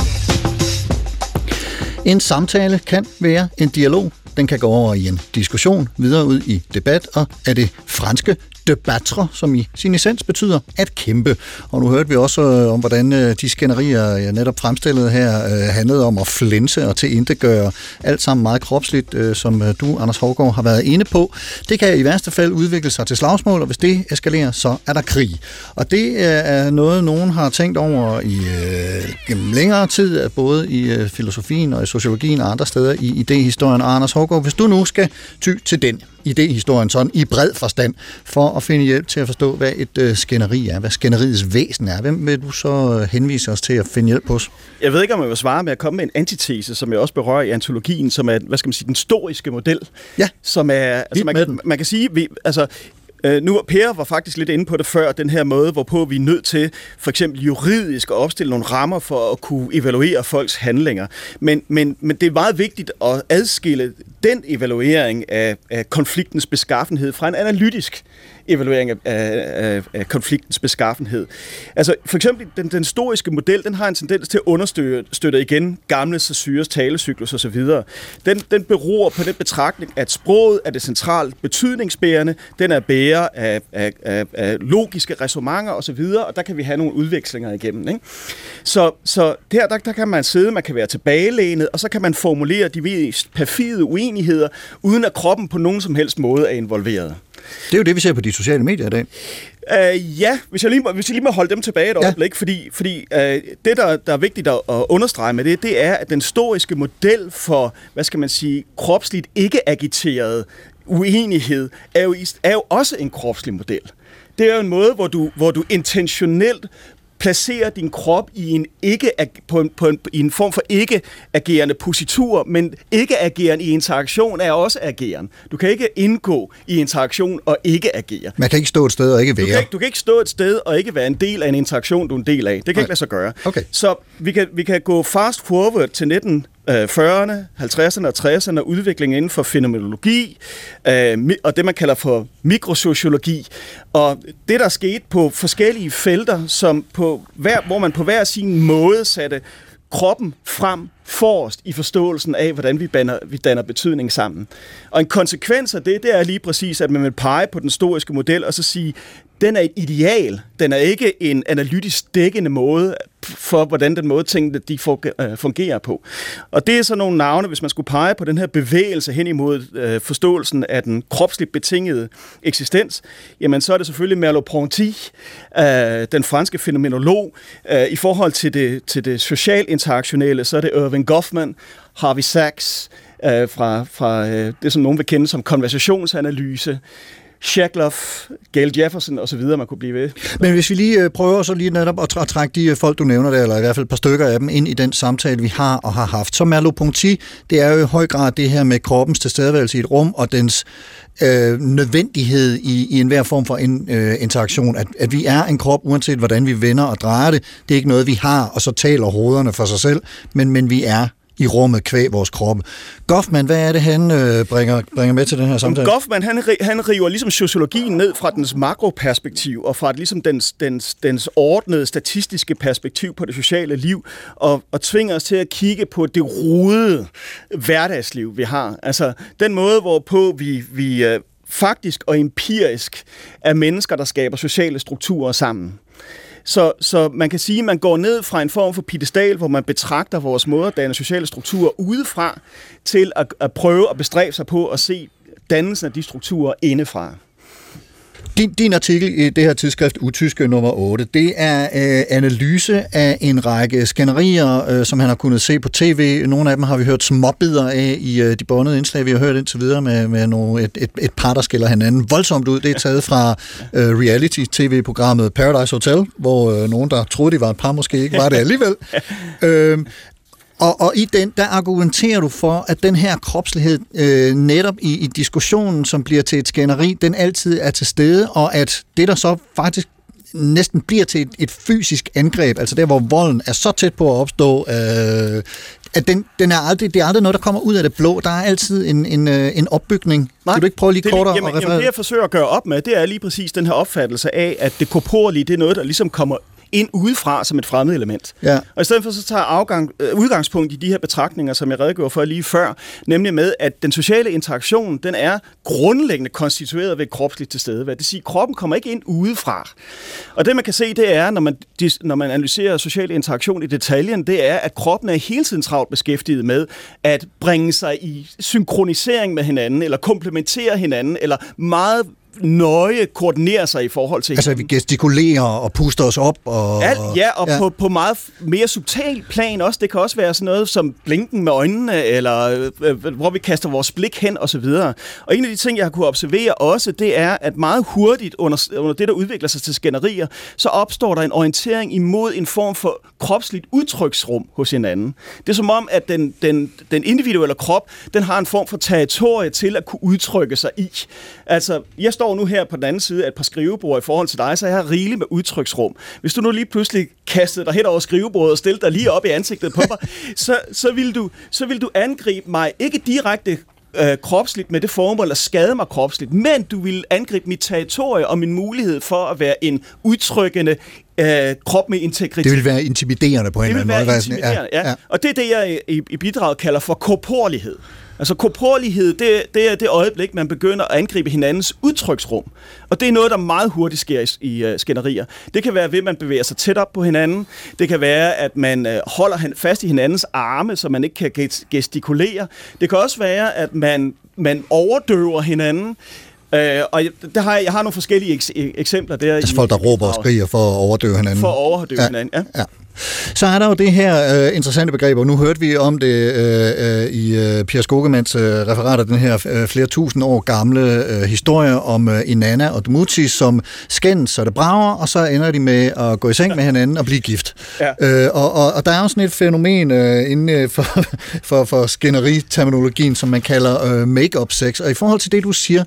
En samtale kan være en dialog. Den kan gå over i en diskussion, videre ud i debat, og er det franske debattre, som i sin essens betyder at kæmpe. Og nu hørte vi også øh, om, hvordan øh, de skænderier, jeg netop fremstillede her, øh, handlede om at flænse og tilindegøre. Alt sammen meget kropsligt, øh, som øh, du, Anders Hågaard, har været inde på. Det kan i værste fald udvikle sig til slagsmål, og hvis det eskalerer, så er der krig. Og det øh, er noget, nogen har tænkt over i øh, gennem længere tid, øh, både i øh, filosofien og i sociologien og andre steder i idehistorien. Og Anders Hågaard, hvis du nu skal ty til den idehistorien sådan i bred forstand, for at finde hjælp til at forstå, hvad et øh, skænderi er, hvad skænderiets væsen er. Hvem vil du så øh, henvise os til at finde hjælp hos? Jeg ved ikke, om jeg vil svare med at komme med en antitese, som jeg også berører i antologien, som er, hvad skal man sige, den historiske model. Ja, som er, altså man, den. man kan sige, vi, altså, Øh, nu, Per var faktisk lidt inde på det før, den her måde, hvorpå vi er nødt til for eksempel juridisk at opstille nogle rammer for at kunne evaluere folks handlinger. Men, men, men det er meget vigtigt at adskille den evaluering af, af konfliktens beskaffenhed fra en analytisk evaluering af, af, af konfliktens beskaffenhed. Altså for eksempel den, den historiske model, den har en tendens til at understøtte støtte igen gamle Saussure's talecyklus osv. Den, den beror på den betragtning, at sproget er det centralt betydningsbærende, den er bærer af, af, af, af logiske resonemanger osv., og der kan vi have nogle udvekslinger igennem. Ikke? Så, så der, der, der kan man sidde, man kan være tilbagelænet, og så kan man formulere de mest perfide uenigheder, uden at kroppen på nogen som helst måde er involveret. Det er jo det, vi ser på de sociale medier i dag. Uh, ja, hvis jeg, lige må, hvis jeg lige må holde dem tilbage et Ja. øjeblik, fordi, fordi uh, det, der, der er vigtigt at, at understrege med det, det er, at den historiske model for, hvad skal man sige, kropsligt ikke agiteret uenighed, er jo, er jo også en kropslig model. Det er jo en måde, hvor du, hvor du intentionelt placerer din krop i en ikke på en, på en, i en form for ikke agerende positur, men ikke agerende i interaktion er også ageren. Du kan ikke indgå i interaktion og ikke agere. Man kan ikke stå et sted og ikke Du kan, være. ikke, du kan ikke stå et sted og ikke være en del af en interaktion, du er en del af. Det kan Nej. ikke lade sig gøre. Okay. Så vi kan, vi kan gå fast forward til Øh, 40'erne, 50'erne og 60'erne, udviklingen inden for fænomenologi, øh, og det man kalder for mikrosociologi. Og det, der skete på forskellige felter, som på hver, hvor man på hver sin måde satte kroppen frem forrest i forståelsen af, hvordan vi banner, vi danner betydning sammen. Og en konsekvens af det, det er lige præcis, at man vil pege på den historiske model og så sige, den er et ideal. Den er ikke en analytisk dækkende måde for, hvordan den måde tingene de øh, fungerer på. Og det er så nogle navne, hvis man skulle pege på den her bevægelse hen imod øh, forståelsen af den kropsligt betingede eksistens, jamen så er det selvfølgelig Merleau-Ponty, øh, den franske fænomenolog. Øh, I forhold til det, til det social-interaktionelle, så er det Irving Goffman, Harvey Sachs, øh, fra, fra øh, det, som nogen vil kende som konversationsanalyse, Shackloff, Gail Jefferson osv., man kunne blive ved. Men hvis vi lige øh, prøver så lige netop at, tr- at trække de øh, folk, du nævner der, eller i hvert fald et par stykker af dem, ind i den samtale, vi har og har haft. Så Merleau-Ponty, det er jo i høj grad det her med kroppens tilstedeværelse i et rum, og dens øh, nødvendighed i, i enhver form for en, øh, interaktion. At, at vi er en krop, uanset hvordan vi vender og drejer det. Det er ikke noget, vi har, og så taler hovederne for sig selv, men, men vi er i rummet kvæg vores kroppe. Goffman, hvad er det, han øh, bringer, bringer med til den her samtale? Goffman, han, han river ligesom sociologien ned fra dens makroperspektiv, og fra ligesom dens, dens, dens ordnede statistiske perspektiv på det sociale liv, og, og tvinger os til at kigge på det rodede hverdagsliv, vi har. Altså den måde, hvorpå vi, vi øh, faktisk og empirisk er mennesker, der skaber sociale strukturer sammen. Så, så man kan sige, at man går ned fra en form for pedestal, hvor man betragter vores måde at danne sociale strukturer udefra, til at, at prøve at bestræbe sig på at se dannelsen af de strukturer indefra. Din, din artikel i det her tidsskrift, Utyske nummer 8, det er øh, analyse af en række skænderier, øh, som han har kunnet se på tv. Nogle af dem har vi hørt småbider af i øh, de båndede indslag, vi har hørt indtil videre med, med nogle, et, et, et par, der skiller hinanden voldsomt ud. Det er taget fra øh, reality-tv-programmet Paradise Hotel, hvor øh, nogen, der troede, de var et par, måske ikke var det alligevel. øh, og, og i den, der argumenterer du for, at den her kropslighed øh, netop i, i diskussionen, som bliver til et skænderi, den altid er til stede, og at det, der så faktisk næsten bliver til et, et fysisk angreb, altså der, hvor volden er så tæt på at opstå, øh, at den, den er aldrig, det er aldrig noget, der kommer ud af det blå. Der er altid en, en, øh, en opbygning. Nej, kan du ikke prøve lige det er kort at jamen, referere? jamen, det, jeg forsøger at gøre op med, det er lige præcis den her opfattelse af, at det korporlige, det er noget, der ligesom kommer ind udefra som et fremmed element. Ja. Og i stedet for så tager afgang, øh, udgangspunkt i de her betragtninger, som jeg redegjorde for lige før, nemlig med, at den sociale interaktion, den er grundlæggende konstitueret ved kropsligt tilstedeværelse. Det vil sige, at kroppen kommer ikke ind udefra. Og det man kan se, det er, når man, når man analyserer social interaktion i detaljen, det er, at kroppen er hele tiden travlt beskæftiget med at bringe sig i synkronisering med hinanden, eller komplementere hinanden, eller meget nøje koordinere sig i forhold til Altså, vi gestikulerer og puster os op. Og, Alt, ja, og ja. På, på meget mere subtil plan også. Det kan også være sådan noget som blinken med øjnene, eller øh, øh, hvor vi kaster vores blik hen, og så videre. Og en af de ting, jeg har kunne observere også, det er, at meget hurtigt under, under det, der udvikler sig til skænderier, så opstår der en orientering imod en form for kropsligt udtryksrum hos hinanden. Det er som om, at den, den, den individuelle krop, den har en form for territorie til at kunne udtrykke sig i. Altså, jeg står nu her på den anden side af et par skrivebord i forhold til dig, så jeg har rigeligt med udtryksrum. Hvis du nu lige pludselig kastede dig hen over skrivebordet og stillede dig lige op i ansigtet på mig, så, så, vil du, så vil du angribe mig ikke direkte øh, kropsligt med det formål at skade mig kropsligt, men du vil angribe mit territorie og min mulighed for at være en udtrykkende øh, krop med integritet. Det vil være intimiderende på en Det eller vil anden måde. være Være sådan- intimiderende, ja. ja. Og det er det, jeg i, i bidraget kalder for korporlighed. Altså korporlighed, det, det er det øjeblik, man begynder at angribe hinandens udtryksrum. Og det er noget, der meget hurtigt sker i, i uh, skænderier. Det kan være ved, at man bevæger sig tæt op på hinanden. Det kan være, at man uh, holder fast i hinandens arme, så man ikke kan ges- gestikulere. Det kan også være, at man, man overdøver hinanden. Uh, og jeg, der har, jeg har nogle forskellige eks- eksempler der. Altså i- folk, der råber og skriger for at overdøve hinanden. For at overdøve Ja. hinanden, ja. ja. Så er der jo det her øh, interessante begreb, og nu hørte vi om det øh, øh, i øh, Pierre Skogemans øh, referat af den her øh, flere tusind år gamle øh, historie om øh, Inanna og Dmuzi, som skændes, så det brager, og så ender de med at gå i seng med hinanden og blive gift. Ja. Øh, og, og, og der er jo sådan et fænomen øh, inden øh, for, for, for skænderi-terminologien, som man kalder øh, make-up sex. Og i forhold til det, du siger,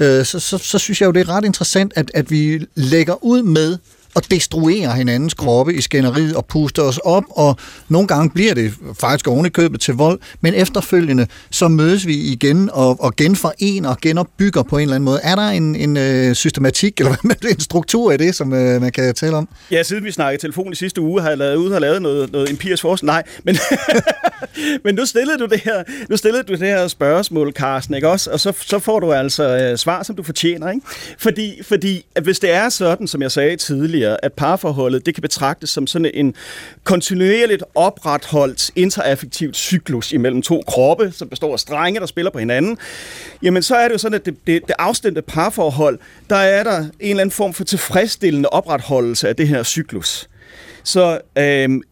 øh, så, så, så synes jeg jo, det er ret interessant, at, at vi lægger ud med og destruerer hinandens kroppe i skænderiet og puster os op, og nogle gange bliver det faktisk ovenikøbet til vold, men efterfølgende så mødes vi igen og, og genforener og genopbygger på en eller anden måde. Er der en, en øh, systematik, eller hvad en struktur i det, som øh, man kan tale om? Ja, siden vi snakkede telefon i sidste uge, har jeg lavet, ud, har lavet noget, noget empirisk forskning. Nej, men, men nu stillede du det her, nu stillede du det her spørgsmål, Carsten, ikke også? Og så, så får du altså øh, svar, som du fortjener, ikke? Fordi, fordi at hvis det er sådan, som jeg sagde tidligere, at parforholdet, det kan betragtes som sådan en kontinuerligt opretholdt interaffektivt cyklus imellem to kroppe, som består af strenge, der spiller på hinanden, jamen så er det jo sådan, at det, det, det afstemte parforhold, der er der en eller anden form for tilfredsstillende opretholdelse af det her cyklus. Så øhm,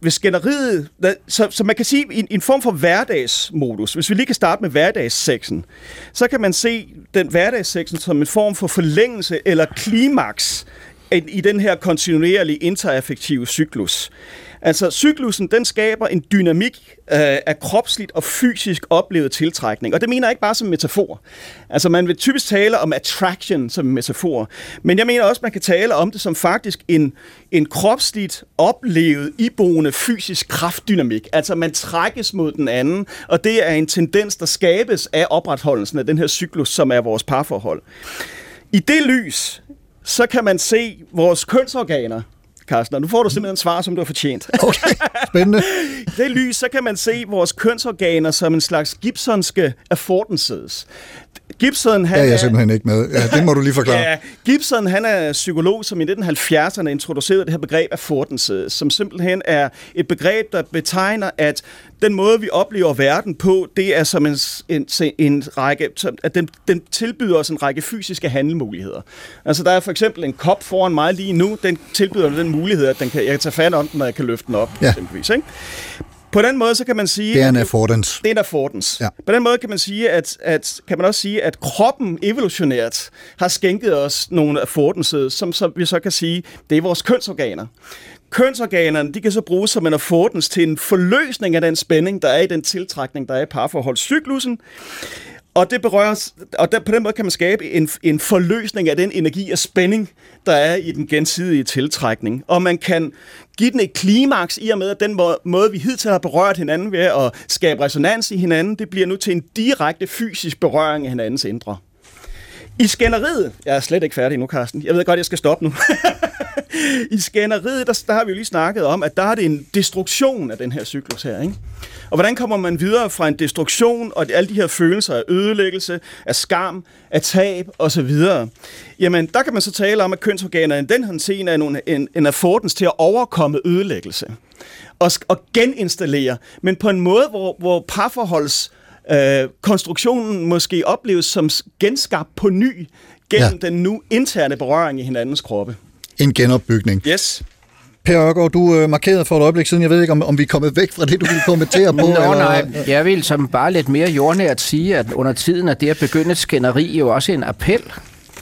hvis skænderiet, så, så man kan sige en, en form for hverdagsmodus, hvis vi lige kan starte med hverdagssexen, så kan man se den hverdagssexen som en form for forlængelse eller klimaks i- i den her kontinuerlige interaffektive cyklus. Altså, cyklusen, den skaber en dynamik øh, af kropsligt og fysisk oplevet tiltrækning. Og det mener jeg ikke bare som metafor. Altså, man vil typisk tale om attraction som metafor. Men jeg mener også, man kan tale om det som faktisk en, en kropsligt oplevet, iboende fysisk kraftdynamik. Altså, man trækkes mod den anden, og det er en tendens, der skabes af opretholdelsen af den her cyklus, som er vores parforhold. I det lys, så kan man se vores kønsorganer, Carsten, og nu får du simpelthen svar, som du har fortjent. Okay, spændende. Det lys, så kan man se vores kønsorganer som en slags Gibsonske affordances. Gibson, han Ja, jeg er simpelthen ikke med. Ja, det må du lige forklare. Ja, Gibson, han er psykolog, som i 1970'erne introducerede det her begreb affordances, som simpelthen er et begreb, der betegner, at den måde, vi oplever verden på, det er som en, en, en række, at den, den tilbyder os en række fysiske handlemuligheder. Altså, der er for eksempel en kop foran mig lige nu, den tilbyder den mulighed, at den kan, jeg kan tage fat om den, og jeg kan løfte den op, ja. eksempelvis. Ikke? På den måde, så kan man sige... Det er en affordance. det er en affordance. Ja. På den måde kan man sige, at, at kan man også sige, at kroppen evolutionært har skænket os nogle affordances, som så, vi så kan sige, det er vores kønsorganer. Kønsorganerne, de kan så bruges som en affordance til en forløsning af den spænding, der er i den tiltrækning, der er i parforholdscyklusen. Og det berøres, og der, på den måde kan man skabe en, en forløsning af den energi og spænding, der er i den gensidige tiltrækning. Og man kan give den et klimaks i og med, at den måde, måde vi hidtil har berørt hinanden ved at skabe resonans i hinanden, det bliver nu til en direkte fysisk berøring af hinandens indre. I skænderiet, jeg er slet ikke færdig nu, Carsten. Jeg ved godt, jeg skal stoppe nu. I skænderiet, der, der har vi jo lige snakket om, at der er det en destruktion af den her cyklus her, ikke? Og hvordan kommer man videre fra en destruktion og alle de her følelser af ødelæggelse, af skam, af tab osv.? Jamen, der kan man så tale om, at kønsorganerne den her scene er en, en, en affordance til at overkomme ødelæggelse og, og geninstallere, men på en måde, hvor, hvor parforholds øh, konstruktionen måske opleves som genskabt på ny gennem ja. den nu interne berøring i hinandens kroppe. En genopbygning. Yes. Per Ørgaard, du øh, markerede for et øjeblik siden, jeg ved ikke, om, om vi er kommet væk fra det, du ville kommentere på. Nå, eller, nej, jeg vil som bare lidt mere jordnært sige, at under tiden er det at begynde et skænderi jo også en appel.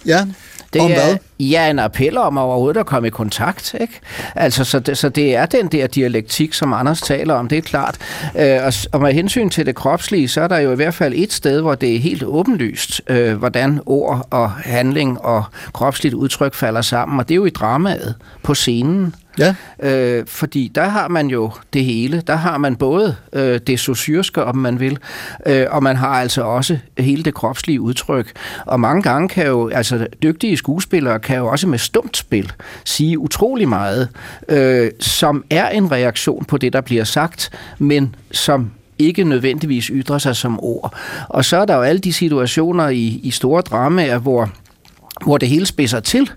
Ja, Det om er, hvad? Ja, en appel om overhovedet at komme i kontakt. Ikke? Altså, så, det, så det er den der dialektik, som Anders taler om, det er klart. Øh, og, og med hensyn til det kropslige, så er der jo i hvert fald et sted, hvor det er helt åbenlyst, øh, hvordan ord og handling og kropsligt udtryk falder sammen. Og det er jo i dramaet på scenen. Ja. Øh, fordi der har man jo det hele. Der har man både øh, det sociyrske, om man vil, øh, og man har altså også hele det kropslige udtryk. Og mange gange kan jo, altså dygtige skuespillere kan jo også med stumt spil sige utrolig meget, øh, som er en reaktion på det, der bliver sagt, men som ikke nødvendigvis ytrer sig som ord. Og så er der jo alle de situationer i, i store dramaer, hvor hvor det hele spidser til,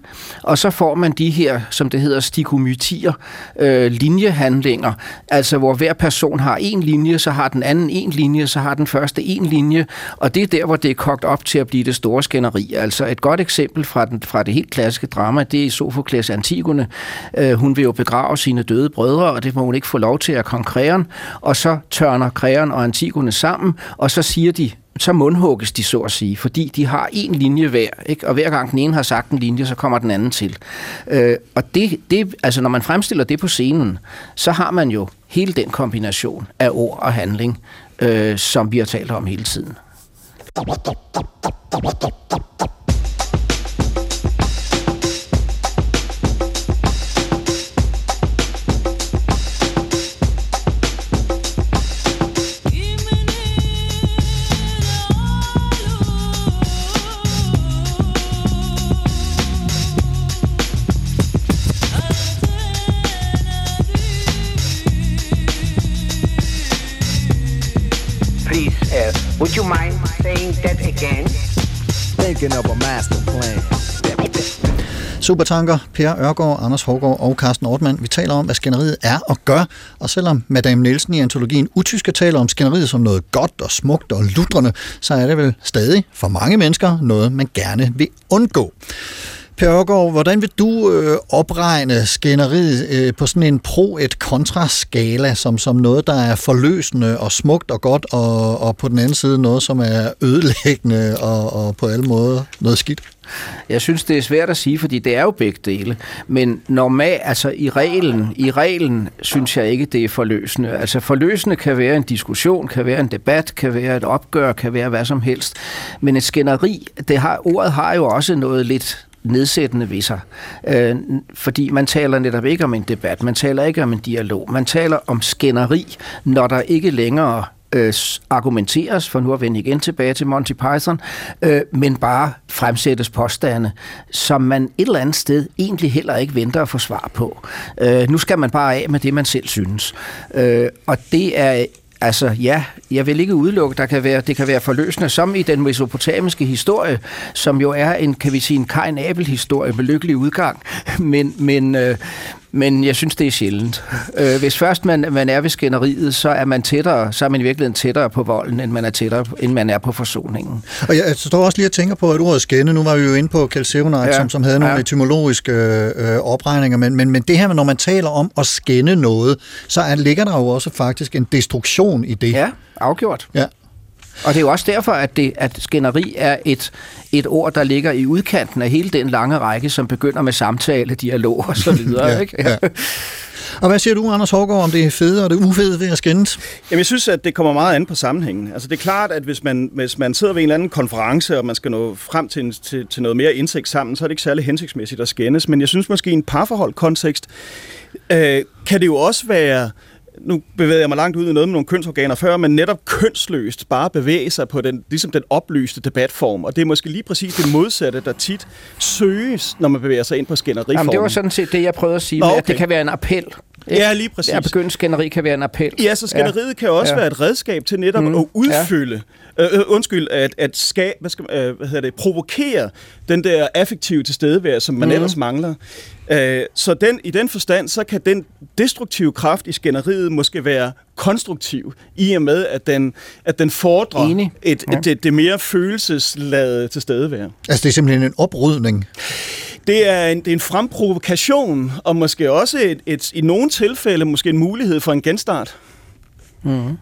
og så får man de her, som det hedder, stikomytier, øh, linjehandlinger, altså hvor hver person har en linje, så har den anden en linje, så har den første en linje, og det er der, hvor det er kogt op til at blive det store skænderi. Altså et godt eksempel fra, den, fra det helt klassiske drama, det er Sofokles Antigone. Øh, hun vil jo begrave sine døde brødre, og det må hun ikke få lov til at Kreon, og så tørner Kreon og Antigone sammen, og så siger de, så mundhugges de, så at sige, fordi de har en linje hver, ikke? og hver gang den ene har sagt en linje, så kommer den anden til. Øh, og det, det, altså når man fremstiller det på scenen, så har man jo hele den kombination af ord og handling, øh, som vi har talt om hele tiden. Would you mind saying that again? Thinking of a master plan. Supertanker, Per Ørgaard, Anders Hågaard og Carsten Ortmann. Vi taler om, hvad skænderiet er og gør. Og selvom Madame Nielsen i antologien Utyske taler om skænderiet som noget godt og smukt og lutrende, så er det vel stadig for mange mennesker noget, man gerne vil undgå. Per hvordan vil du øh, opregne skænderiet øh, på sådan en pro-et kontra-skala, som, som noget, der er forløsende og smukt og godt, og, og på den anden side noget, som er ødelæggende og, og på alle måder noget skidt? Jeg synes, det er svært at sige, fordi det er jo begge dele. Men normalt, altså i reglen, i reglen synes jeg ikke, det er forløsende. Altså forløsende kan være en diskussion, kan være en debat, kan være et opgør, kan være hvad som helst. Men et skænderi, det har, ordet har jo også noget lidt nedsættende ved sig. Øh, fordi man taler netop ikke om en debat, man taler ikke om en dialog, man taler om skænderi, når der ikke længere øh, argumenteres, for nu at vende igen tilbage til Monty Python, øh, men bare fremsættes påstande, som man et eller andet sted egentlig heller ikke venter at få svar på. Øh, nu skal man bare af med det, man selv synes. Øh, og det er Altså ja, jeg vil ikke udelukke, der kan være, det kan være forløsende, som i den mesopotamiske historie, som jo er en, kan vi sige, en Kain Abel historie med lykkelig udgang, men, men, øh, men jeg synes, det er sjældent. Øh, hvis først man, man er ved skænderiet, så er man tættere, så er man i virkeligheden tættere på volden, end man er tættere, end man er på forsoningen. Og jeg står også lige og tænker på, at ordet skænde, nu var vi jo inde på Kjeld ja, som, som havde nogle ja. etymologiske øh, opregninger, men, men, men det her, når man taler om at skænde noget, så er, ligger der jo også faktisk en destruktion i det. Ja, afgjort. Ja. Og det er jo også derfor, at, det, at skænderi er et, et ord, der ligger i udkanten af hele den lange række, som begynder med samtale, dialog og så videre. Ja, ikke? ja. Og hvad siger du, Anders Hårgaard, om det er fede og det ufede ved at skændes? Jamen, jeg synes, at det kommer meget an på sammenhængen. Altså, det er klart, at hvis man, hvis man sidder ved en eller anden konference, og man skal nå frem til, en, til, til noget mere indsigt sammen, så er det ikke særlig hensigtsmæssigt at skændes. Men jeg synes måske, i en parforhold-kontekst, øh, kan det jo også være nu bevæger jeg mig langt ud i noget med nogle kønsorganer før, men netop kønsløst bare bevæge sig på den, ligesom den oplyste debatform. Og det er måske lige præcis det modsatte, der tit søges, når man bevæger sig ind på skænderiformen. Jamen, det var sådan set det, jeg prøvede at sige, Nå, med, at okay. det kan være en appel. Ja, lige præcis. At begynde skænderi kan være en appel. Ja, så skænderiet ja. kan også ja. være et redskab til netop mm. at udfylde. Øh, øh, undskyld, at, at ska, hvad, skal, øh, hvad hedder det, provokere den der affektive tilstedeværelse, som man mm. ellers mangler. Øh, så den, i den forstand, så kan den destruktive kraft i skænderiet måske være konstruktiv, i og med, at den, at den fordrer Enig. et, Ja. et, det, det mere følelsesladede tilstedeværelse. Altså, det er simpelthen en oprydning. Det er en, det er en fremprovokation, og måske også et, et, i nogle tilfælde måske en mulighed for en genstart. Mm.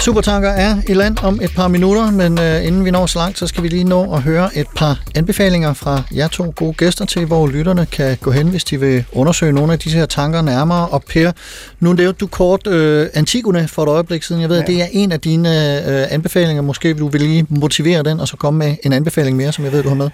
Supertanker er i land om et par minutter, men øh, inden vi når så langt, så skal vi lige nå at høre et par anbefalinger fra jer to gode gæster til, hvor lytterne kan gå hen, hvis de vil undersøge nogle af disse her tanker nærmere. Og Per, nu nævnte du kort øh, Antigone for et øjeblik siden. Jeg ved, ja. at det er en af dine øh, anbefalinger. Måske du vil lige motivere den, og så komme med en anbefaling mere, som jeg ved, du har med.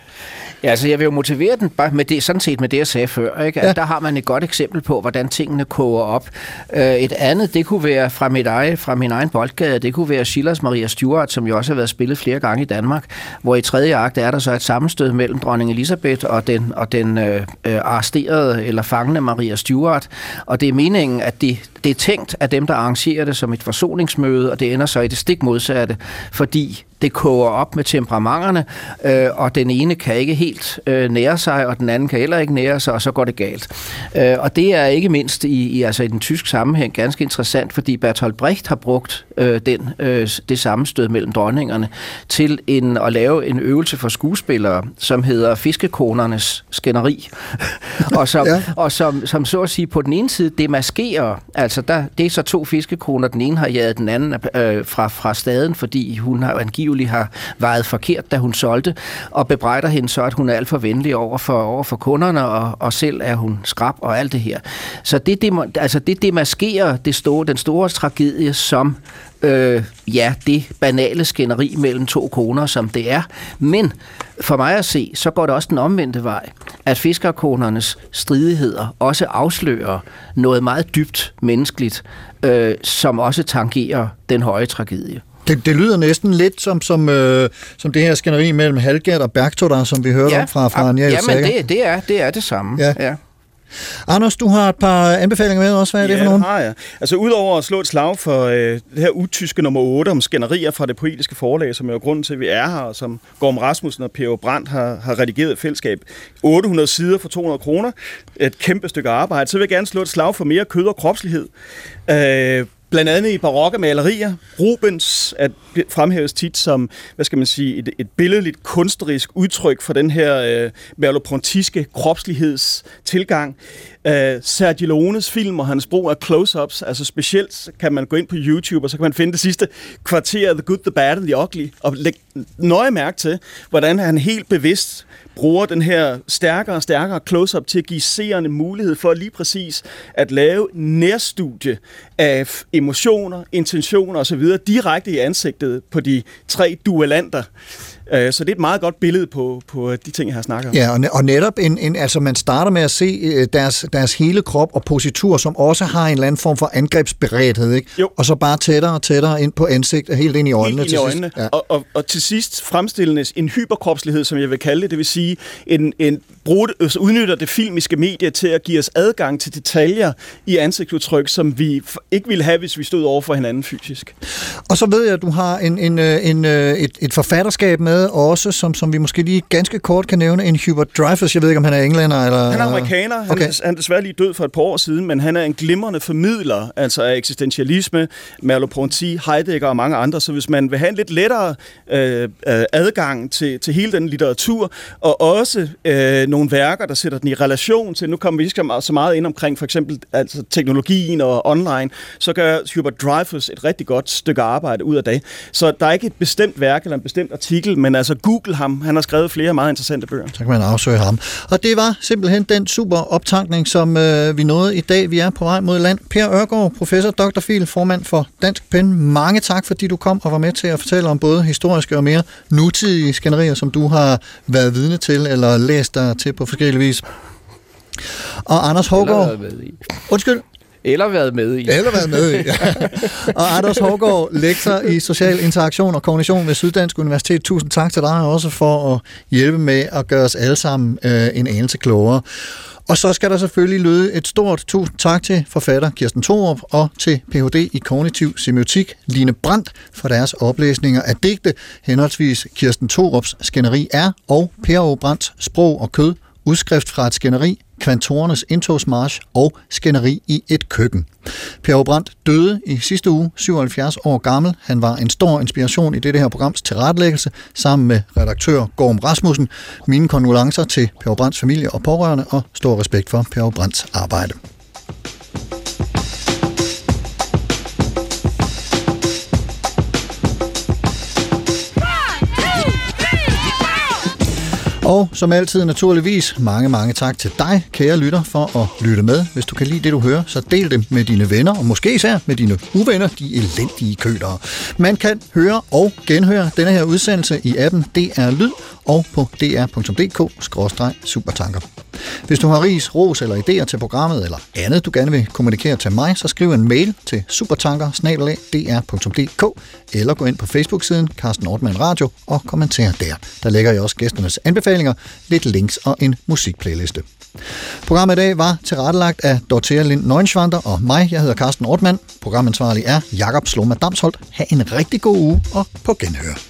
Ja, altså jeg vil jo motivere den bare med det, sådan set med det, jeg sagde før. Ikke? At ja. Der har man et godt eksempel på, hvordan tingene koger op. Øh, Et andet, det kunne være fra, mit eget, fra min egen boldgade, Øh, det kunne være Schillers Maria Stuart, som jo også har været spillet flere gange i Danmark, hvor i tredje akt er der så et sammenstød mellem dronning Elisabeth og den, og den øh, øh, arresterede eller fangende Maria Stuart. Og det er meningen, at de det er tænkt af dem, der arrangerer det som et forsoningsmøde, og det ender så i det stik modsatte, fordi det koger op med temperamenterne, øh, og den ene kan ikke helt øh, nære sig, og den anden kan heller ikke nære sig, og så går det galt. Øh, og det er ikke mindst i, i, altså i den tyske sammenhæng ganske interessant, fordi Bertolt Brecht har brugt øh, den, øh, det sammenstød mellem dronningerne til en, at lave en øvelse for skuespillere, som hedder Fiskekonernes skænderi, og, som, ja. og som, som så at sige på den ene side demaskerer, altså Altså, der, det er så to fiskekroner. den ene har jaget den anden øh, fra, fra staden, fordi hun har angiveligt har vejet forkert, da hun solgte, og bebrejder hende så, at hun er alt for venlig over for, over for kunderne, og, og selv er hun skrab og alt det her. Så det, det, altså det demaskerer det store, den store tragedie, som øh, ja, det banale skænderi mellem to koner, som det er. Men for mig at se, så går det også den omvendte vej, at fiskerkonernes stridigheder også afslører noget meget dybt menneskeligt, øh, som også tangerer den høje tragedie. Det, det lyder næsten lidt som, som, øh, som det her skænderi mellem Halgert og Bergtotter, som vi hørte om fra, fra Anja ja, men det, det, er, det er det samme. Ja. ja. Anders, du har et par anbefalinger med også. Hvad er det ja, for nogen? det har jeg. Altså udover at slå et slag for øh, det her utyske nummer 8 om skænderier fra det poetiske forlag, som er jo grunden til, at vi er her, og som Gorm Rasmussen og Per Brandt har, har redigeret fællesskab. 800 sider for 200 kroner. Et kæmpe stykke arbejde. Så vil jeg gerne slå et slag for mere kød og kropslighed. Øh, Blandt andet i barokke malerier. Rubens at fremhæves tit som, hvad skal man sige, et, et billedligt kunstnerisk udtryk for den her øh, merleau kropslighedstilgang. Øh, Sergio Leones film og hans brug af close-ups, altså specielt kan man gå ind på YouTube, og så kan man finde det sidste kvarter The Good, The Bad and The Ugly, og lægge nøje mærke til, hvordan han helt bevidst bruger den her stærkere og stærkere close-up til at give seerne mulighed for lige præcis at lave nærstudie af emotioner, intentioner osv. direkte i ansigtet på de tre duellanter. Øh, Så det er et meget godt billede på, på de ting, jeg har snakket om. Ja, og, og netop en, en, altså man starter med at se øh, deres, deres hele krop og positur, som også har en eller anden form for angrebsberedthed, ikke? Jo. Og så bare tættere og tættere ind på ansigt, helt ind i øjnene. Helt ind i øjnene. Til sidst. Ja. Og, og, og til sidst fremstilles en hyperkropslighed, som jeg vil kalde det, det vil sige, en, en det- altså udnytter det filmiske medie til at give os adgang til detaljer i ansigtsudtryk, som vi ikke ville have, hvis vi stod over for hinanden fysisk. Og så ved jeg, at du har en, en, øh, en, øh, et, et forfatterskab med også, som, som vi måske lige ganske kort kan nævne, en Hubert Dreyfus. Jeg ved ikke, om han er englænder eller... Han er amerikaner. Han, Okay. han er desværre lige død for et par år siden, men han er en glimrende formidler, altså af eksistentialisme, Merleau-Ponty, Heidegger og mange andre. Så hvis man vil have en lidt lettere øh, øh, adgang til, til hele den litteratur, og også øh, nogle værker, der sætter den i relation til, nu kommer vi ikke så meget- så meget ind omkring for eksempel altså teknologien og online, så gør Hubert Dreyfus et rigtig godt stykke arbejde ud af det. Så der er ikke et bestemt værk eller en bestemt artikel, men altså Google ham, han har skrevet flere meget interessante bøger. Så kan man afsøge ham. Og det var simpelthen den super optankning, som øh, vi nåede i dag. Vi er på vej mod land. Per Ørgaard, professor, Dr. Fil, formand for Dansk Pen. Mange tak, fordi du kom og var med til at fortælle om både historiske og mere nutidige skænderier, som du har været vidne til eller læst dig til på forskellige vis. Og Anders Hågaard... Undskyld. Eller været med i. Eller været med i, ja. Og Anders Hårgaard, lektor i social interaktion og kognition ved Syddansk Universitet. Tusind tak til dig også for at hjælpe med at gøre os alle sammen øh, en anelse klogere. Og så skal der selvfølgelig lyde et stort tusind tak til forfatter Kirsten Thorup og til Ph.D. i kognitiv semiotik Line Brandt for deres oplæsninger af digte, henholdsvis Kirsten Thorups Skænderi er og Per O. Brandts Sprog og Kød, udskrift fra et skænderi, kvantorernes indtogsmarsch og skænderi i et køkken. Per Brandt døde i sidste uge, 77 år gammel. Han var en stor inspiration i dette her programs tilrettelæggelse, sammen med redaktør Gorm Rasmussen. Mine kondolencer til Per Brandts familie og pårørende, og stor respekt for Per Brandts arbejde. Og som altid naturligvis, mange, mange tak til dig, kære lytter, for at lytte med. Hvis du kan lide det, du hører, så del det med dine venner, og måske især med dine uvenner, de elendige kølere. Man kan høre og genhøre denne her udsendelse i appen DR Lyd og på dr.dk-supertanker. Hvis du har ris, ros eller idéer til programmet eller andet, du gerne vil kommunikere til mig, så skriv en mail til supertanker eller gå ind på Facebook-siden Carsten Ortmann Radio og kommenter der. Der lægger jeg også gæsternes anbefalinger, lidt links og en musikplayliste. Programmet i dag var tilrettelagt af Dorthea Lind Neuenschwander og mig. Jeg hedder Carsten Ortmann. Programansvarlig er Jakob Sloma Damsholdt. Ha' en rigtig god uge og på genhør.